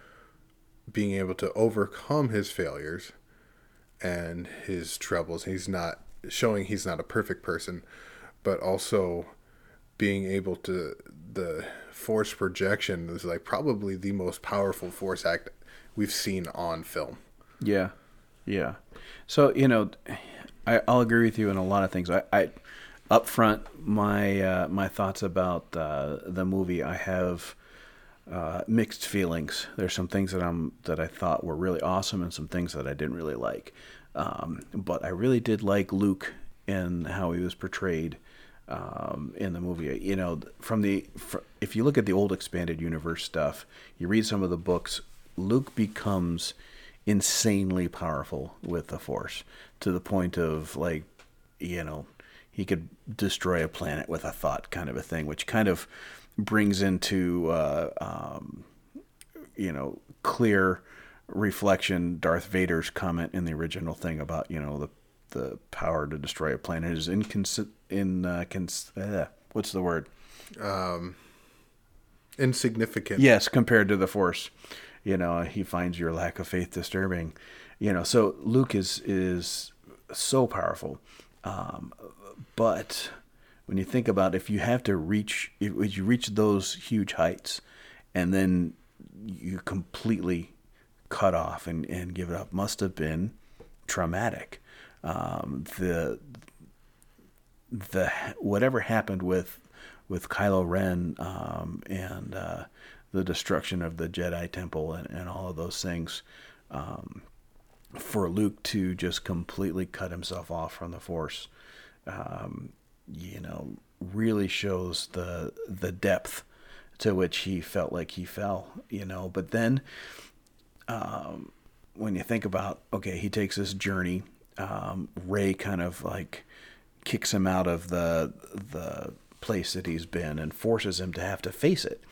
being able to overcome his failures and his troubles he's not showing he's not a perfect person but also being able to the force projection is like probably the most powerful force act we've seen on film Yeah, yeah. So you know, I, I'll agree with you in a lot of things. I, I up front my uh, my thoughts about uh, the movie. I have uh, mixed feelings. There's some things that I'm that I thought were really awesome, and some things that I didn't really like. Um, but I really did like Luke and how he was portrayed um, in the movie. You know, from the fr- if you look at the old expanded universe stuff, you read some of the books. Luke becomes insanely powerful with the Force to the point of like, you know, he could destroy a planet with a thought, kind of a thing, which kind of brings into uh, um, you know clear reflection Darth Vader's comment in the original thing about you know the the power to destroy a planet is incons in uh, cons- uh, what's the word? Insignificant. Yes compared to the force. You know he finds your lack of faith disturbing. You know so luke is is so powerful. Um, but when you think about if you have to reach if you reach those huge heights and then you completely cut off and, and give it up must have been traumatic. Um, the the whatever happened with with Kylo Ren um, and uh, the destruction of the Jedi Temple and, and all of those things, um, for Luke to just completely cut himself off from the Force, um, you know, really shows the the depth to which he felt like he fell. You know, but then um, when you think about okay, he takes this journey. Um, Rey kind of like kicks him out of the the place that he's been and forces him to have to face it.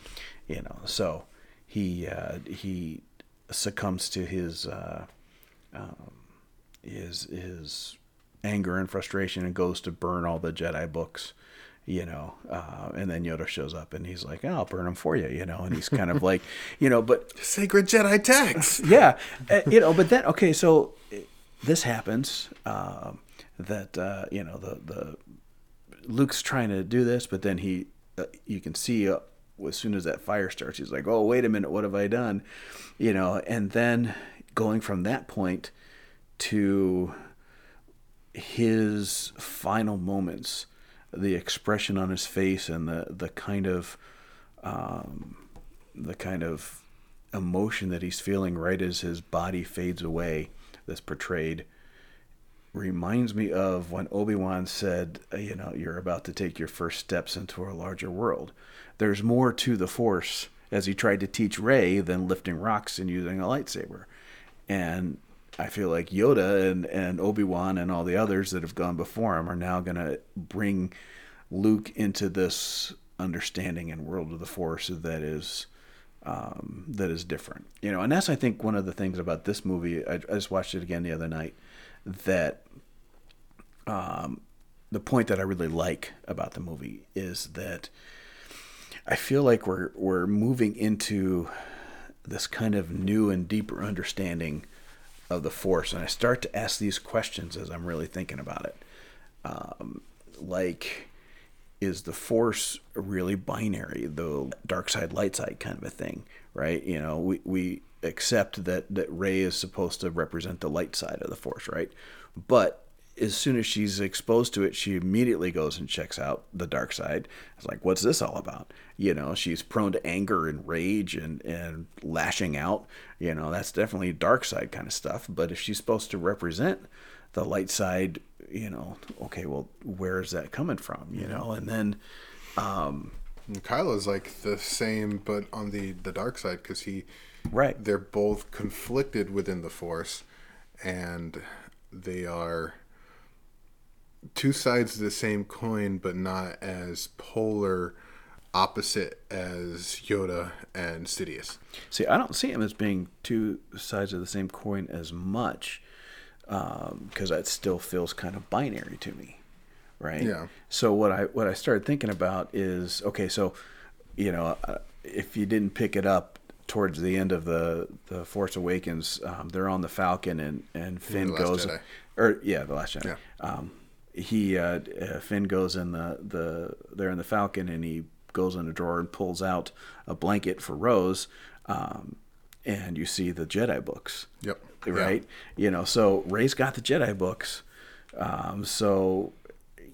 You know, so he uh, he succumbs to his uh, um, his his anger and frustration and goes to burn all the Jedi books. You know, uh, and then Yoda shows up and he's like, "I'll burn them for you," you know, and he's kind of like, you know, but sacred jedi text yeah, uh, you know, but then okay, so uh, this happens um, that uh, you know the the Luke's trying to do this, but then he uh, you can see uh, as soon as that fire starts, he's like, oh wait a minute, what have I done? You know, and then going from that point to his final moments, the expression on his face and the the kind of um, the kind of emotion that he's feeling right as his body fades away that's portrayed reminds me of when Obi-Wan said, you know, you're about to take your first steps into a larger world. There's more to the Force as he tried to teach Rey than lifting rocks and using a lightsaber. And I feel like Yoda and, and Obi-Wan and all the others that have gone before him are now going to bring Luke into this understanding and world of the Force that is um, that is different. You know, and that's I think one of the things about this movie. I, I just watched it again the other night. That um, the point that I really like about the movie is that I feel like we're we're moving into this kind of new and deeper understanding of the force, and I start to ask these questions as I'm really thinking about it. Um, like, is the force really binary, the dark side, light side kind of a thing, right? You know, we we accept that that Rey is supposed to represent the light side of the force, right? But as soon as she's exposed to it, she immediately goes and checks out the dark side. It's like, what's this all about? You know, she's prone to anger and rage and, and lashing out. You know, that's definitely dark side kind of stuff. But if she's supposed to represent the light side, you know, okay, well, where is that coming from? You know, and then. Um, and Kylo's like the same, but on the, the dark side because he. Right. They're both conflicted within the Force, and they are two sides of the same coin, but not as polar opposite as Yoda and Sidious. See, I don't see him as being two sides of the same coin as much, because um, that still feels kind of binary to me, right? Yeah. So what I what I started thinking about is okay, so you know, uh, if you didn't pick it up towards the end of the the Force Awakens, um, they're on the Falcon and and Finn goes, Jedi. or yeah, the Last Jedi. Yeah. Um, he uh, uh, Finn goes in the the they're in the Falcon and he goes in a drawer and pulls out a blanket for Rose, um, and you see the Jedi books. Yep. Right. Yeah. You know, so Rey's got the Jedi books, um, so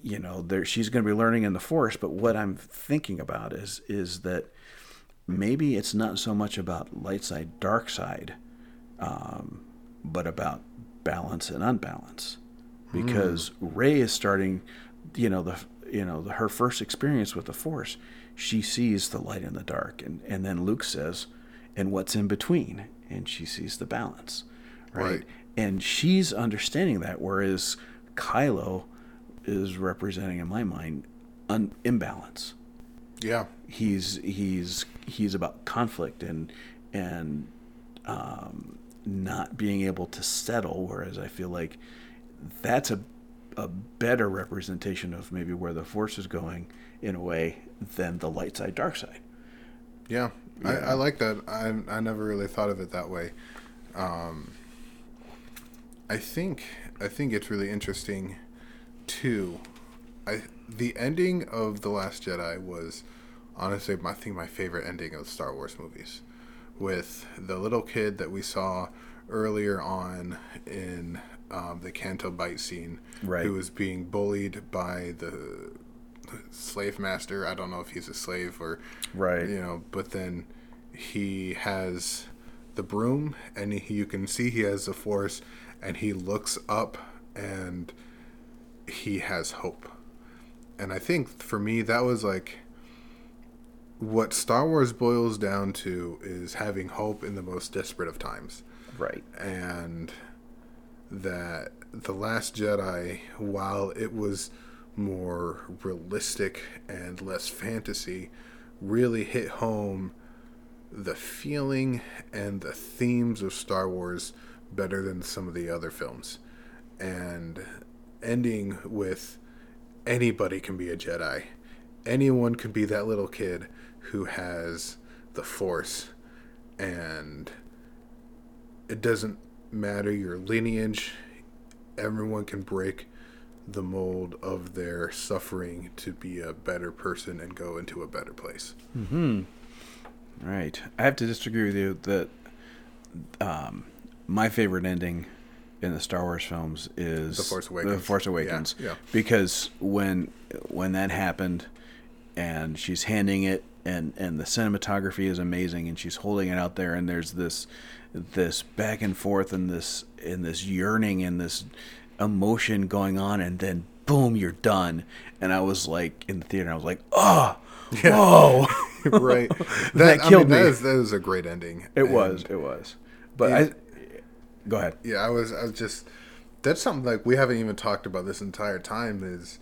you know there she's going to be learning in the Force. But what I'm thinking about is is that maybe it's not so much about light side, dark side, um, but about balance and unbalance because mm. Rey is starting, you know, the you know the, her first experience with the Force, she sees the light in the dark, and and then Luke says, and what's in between, and she sees the balance, right? right. And she's understanding that, whereas Kylo is representing, in my mind, an imbalance. Yeah, he's he's he's about conflict and and um, not being able to settle, whereas I feel like that's a a better representation of maybe where the force is going in a way than the light side dark side. Yeah, yeah. I, I, like that. I, I never really thought of it that way. Um, i think i think it's really interesting too. I the ending of the last jedi was honestly i think my favorite ending of the star wars movies with the little kid that we saw earlier on in um, the Canto Bight scene, right. who was being bullied by the slave master. I don't know if he's a slave or right, you know. But then he has the broom, and he, you can see he has the force, and he looks up, and he has hope. And I think for me that was like what Star Wars boils down to is having hope in the most desperate of times. Right. And that The Last Jedi, while it was more realistic and less fantasy, really hit home the feeling and the themes of Star Wars better than some of the other films. And ending with anybody can be a Jedi. Anyone can be that little kid who has the Force. And it doesn't matter your lineage, everyone can break the mold of their suffering to be a better person and go into a better place. Hmm. Right. I have to disagree with you that um, my favorite ending in the Star Wars films is The Force Awakens. The Force Awakens. Yeah, yeah. Because when when that happened, and she's handing it and and the cinematography is amazing and she's holding it out there and there's this this back and forth and this and this yearning and this emotion going on and then boom you're done and i was like in the theater i was like oh whoa right. That, That I killed mean, me. That is, that is a great ending. it And, was it was but Yeah. i go ahead Yeah, I was. I was just. That's something like we haven't even talked about this entire time. Is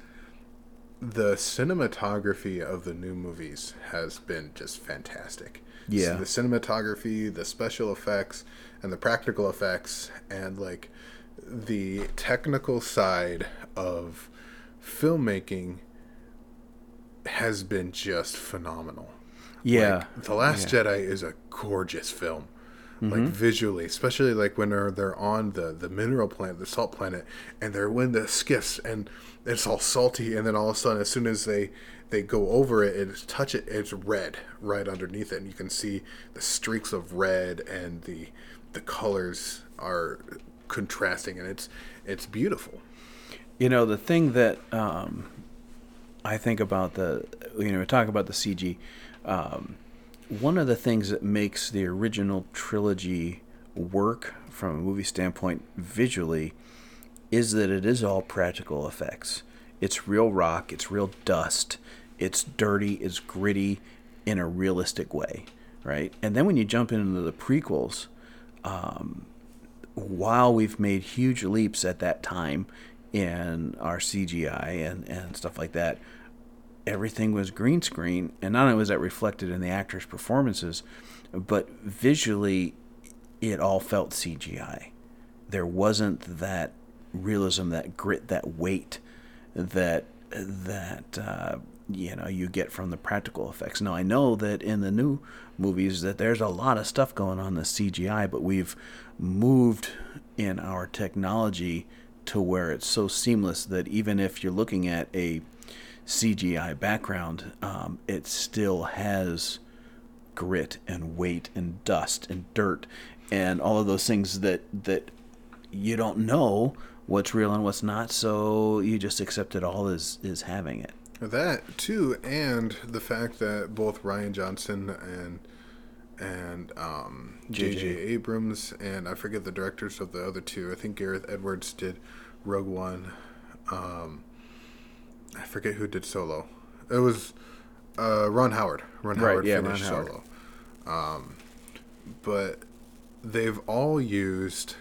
the cinematography of the new movies has been just fantastic. Yeah. the cinematography, the special effects, and the practical effects, and like the technical side of filmmaking has been just phenomenal. yeah Like, the Last Jedi is a gorgeous film. Like visually, especially like when they're they're on the the mineral planet, the salt planet, and they're when the skiffs, and it's all salty, and then all of a sudden, as soon as they they go over it and touch it, it's red right underneath it, and you can see the streaks of red, and the the colors are contrasting, and it's it's beautiful. You know, the thing that um, I think about the, you know, we talk about the CG. Um, one of the things that makes the original trilogy work from a movie standpoint visually is that it is all practical effects. It's real rock, it's real dust, it's dirty, it's gritty in a realistic way, right? And then when you jump into the prequels, um, while we've made huge leaps at that time in our CGI and, and stuff like that, everything was green screen. And not only was that reflected in the actors' performances, but visually, it all felt CGI. There wasn't that realism, that grit, that weight that that uh, you know you get from the practical effects. Now I know that in the new movies that there's a lot of stuff going on the CGI, but we've moved in our technology to where it's so seamless that even if you're looking at a CGI background, um, it still has grit and weight and dust and dirt and all of those things that that you don't know what's real and what's not so you just accept it all as is having it That too, and the fact that both Rian Johnson and and um, J.J. J.J. Abrams and I forget the directors of the other two. I think Gareth Edwards did Rogue One. Um, I forget who did Solo. It was uh, Ron Howard. Ron Right, Howard yeah, Ron finished Howard. Solo. Um, but they've all used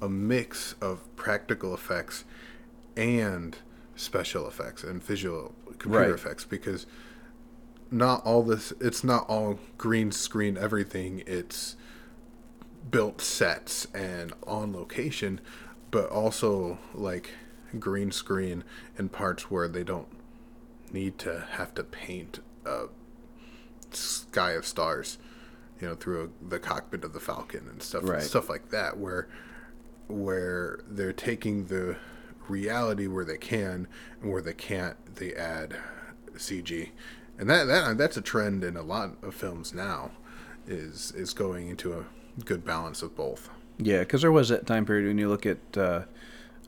a mix of practical effects and special effects and visual computer Right. effects because not all this it's not all green screen everything it's built sets and on location but also like green screen in parts where they don't need to have to paint a sky of stars you know through a, the cockpit of the falcon and stuff Right. stuff like that where where they're taking the reality where they can and where they can't they add CG and that, that that's a trend in a lot of films now is is going into a good balance of both yeah because there was that time period when you look at uh,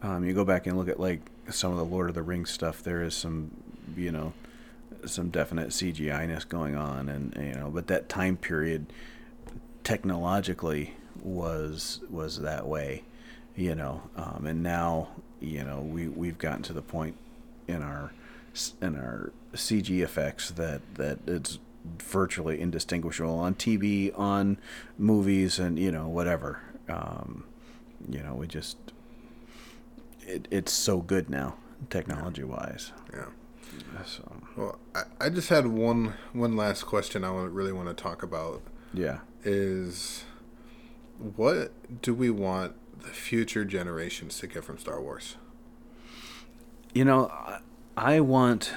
um, you go back and look at like some of the lord of the rings stuff there is some you know some definite cgi-ness going on and you know but that time period technologically was was that way you know. Um, and now you know we we've gotten to the point in our in our CG effects that that it's virtually indistinguishable on TV on movies and you know whatever. Um, you know we just it, it's so good now technology wise yeah. So. Well I, I just had one one last question I want really want to talk about. Yeah. Is what do we want the future generations to get from Star Wars? You know I, I want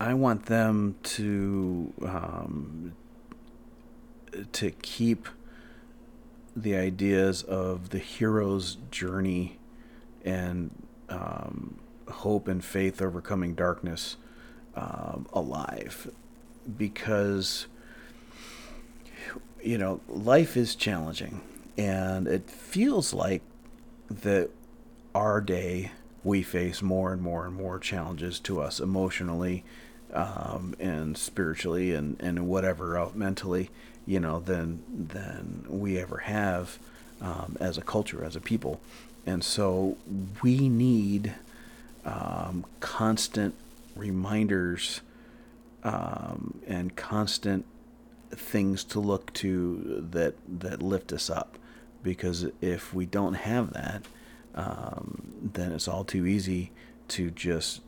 I want them to um, to keep the ideas of the hero's journey and um, hope and faith overcoming darkness um, alive because you know life is challenging and it feels like that our day we face more and more and more challenges to us emotionally um, and spiritually and, and whatever else mentally, you know, than than we ever have um, as a culture, as a people. And so we need um, constant reminders um, and constant things to look to that that lift us up. Because if we don't have that, um, then it's all too easy to just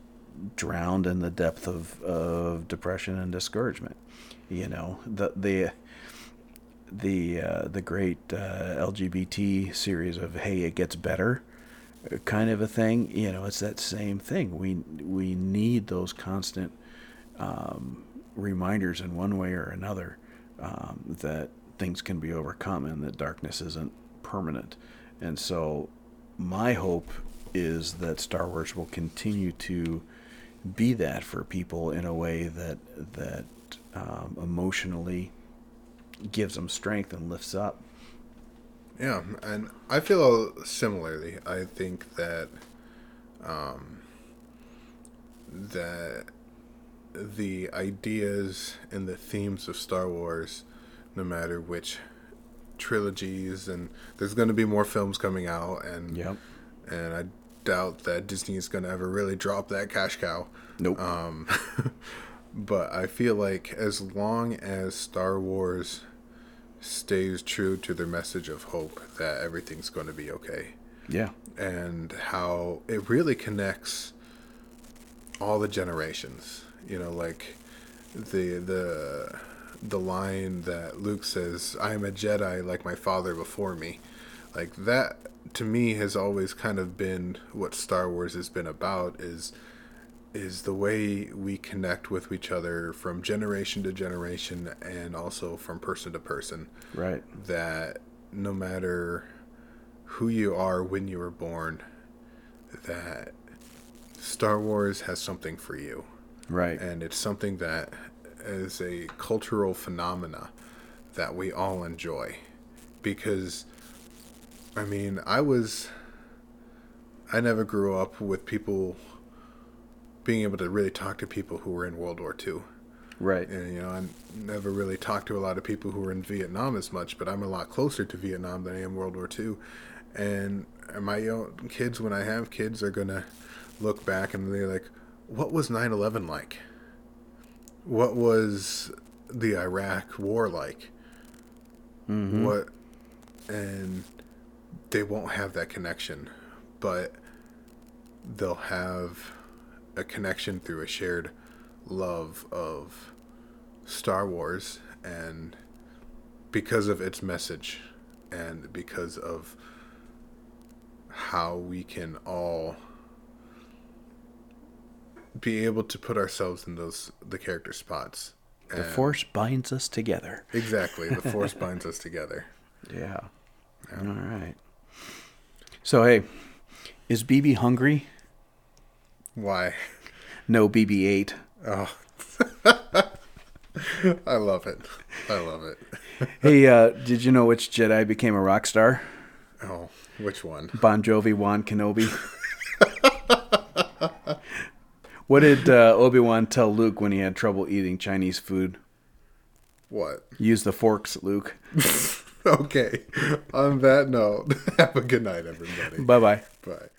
drown in the depth of, of depression and discouragement. You know, the the the uh, the great uh, LGBT series of "Hey, it gets better," kind of a thing. You know, it's that same thing. We we need those constant um, reminders in one way or another um, that things can be overcome and that darkness isn't permanent. And so, my hope is that Star Wars will continue to be that for people in a way that that um, emotionally gives them strength and lifts up. Yeah, and I feel similarly. I think that um, that the ideas and the themes of Star Wars, no matter which trilogies, and there's going to be more films coming out, and Yep. and I doubt that Disney is going to ever really drop that cash cow. Nope. Um, but I feel like as long as Star Wars stays true to their message of hope, that everything's going to be okay, yeah. and how it really connects all the generations. You know, like the the the line that Luke says, "I am a Jedi like my father before me," like that to me has always kind of been what Star Wars has been about is is the way we connect with each other from generation to generation and also from person to person Right. that no matter who you are when you were born that Star Wars has something for you Right. and it's something that is a cultural phenomena that we all enjoy because I mean, I was I never grew up with people being able to really talk to people who were in World War II. right. And you know, I never really talked to a lot of people who were in Vietnam as much, but I'm a lot closer to Vietnam than I am World War II. And my own kids, when I have kids, are gonna look back and they're like, "What was 9/11 like? What was the Iraq War like? Mm-hmm. What?" And they won't have that connection, but they'll have a connection through a shared love of Star Wars and because of its message and because of how we can all be able to put ourselves in those the character spots. The force binds us together. Exactly. The force binds us together. Yeah. All right. So hey, is BB hungry? Why? No, BB-8. Oh. I love it. I love it. hey, uh, did you know which Jedi became a rock star? Oh, which one? Bon Jovi, Juan Kenobi. what did uh, Obi Wan tell Luke when he had trouble eating Chinese food? What? Use the forks, Luke. Okay. On that note, have a good night, everybody. Bye bye. Bye.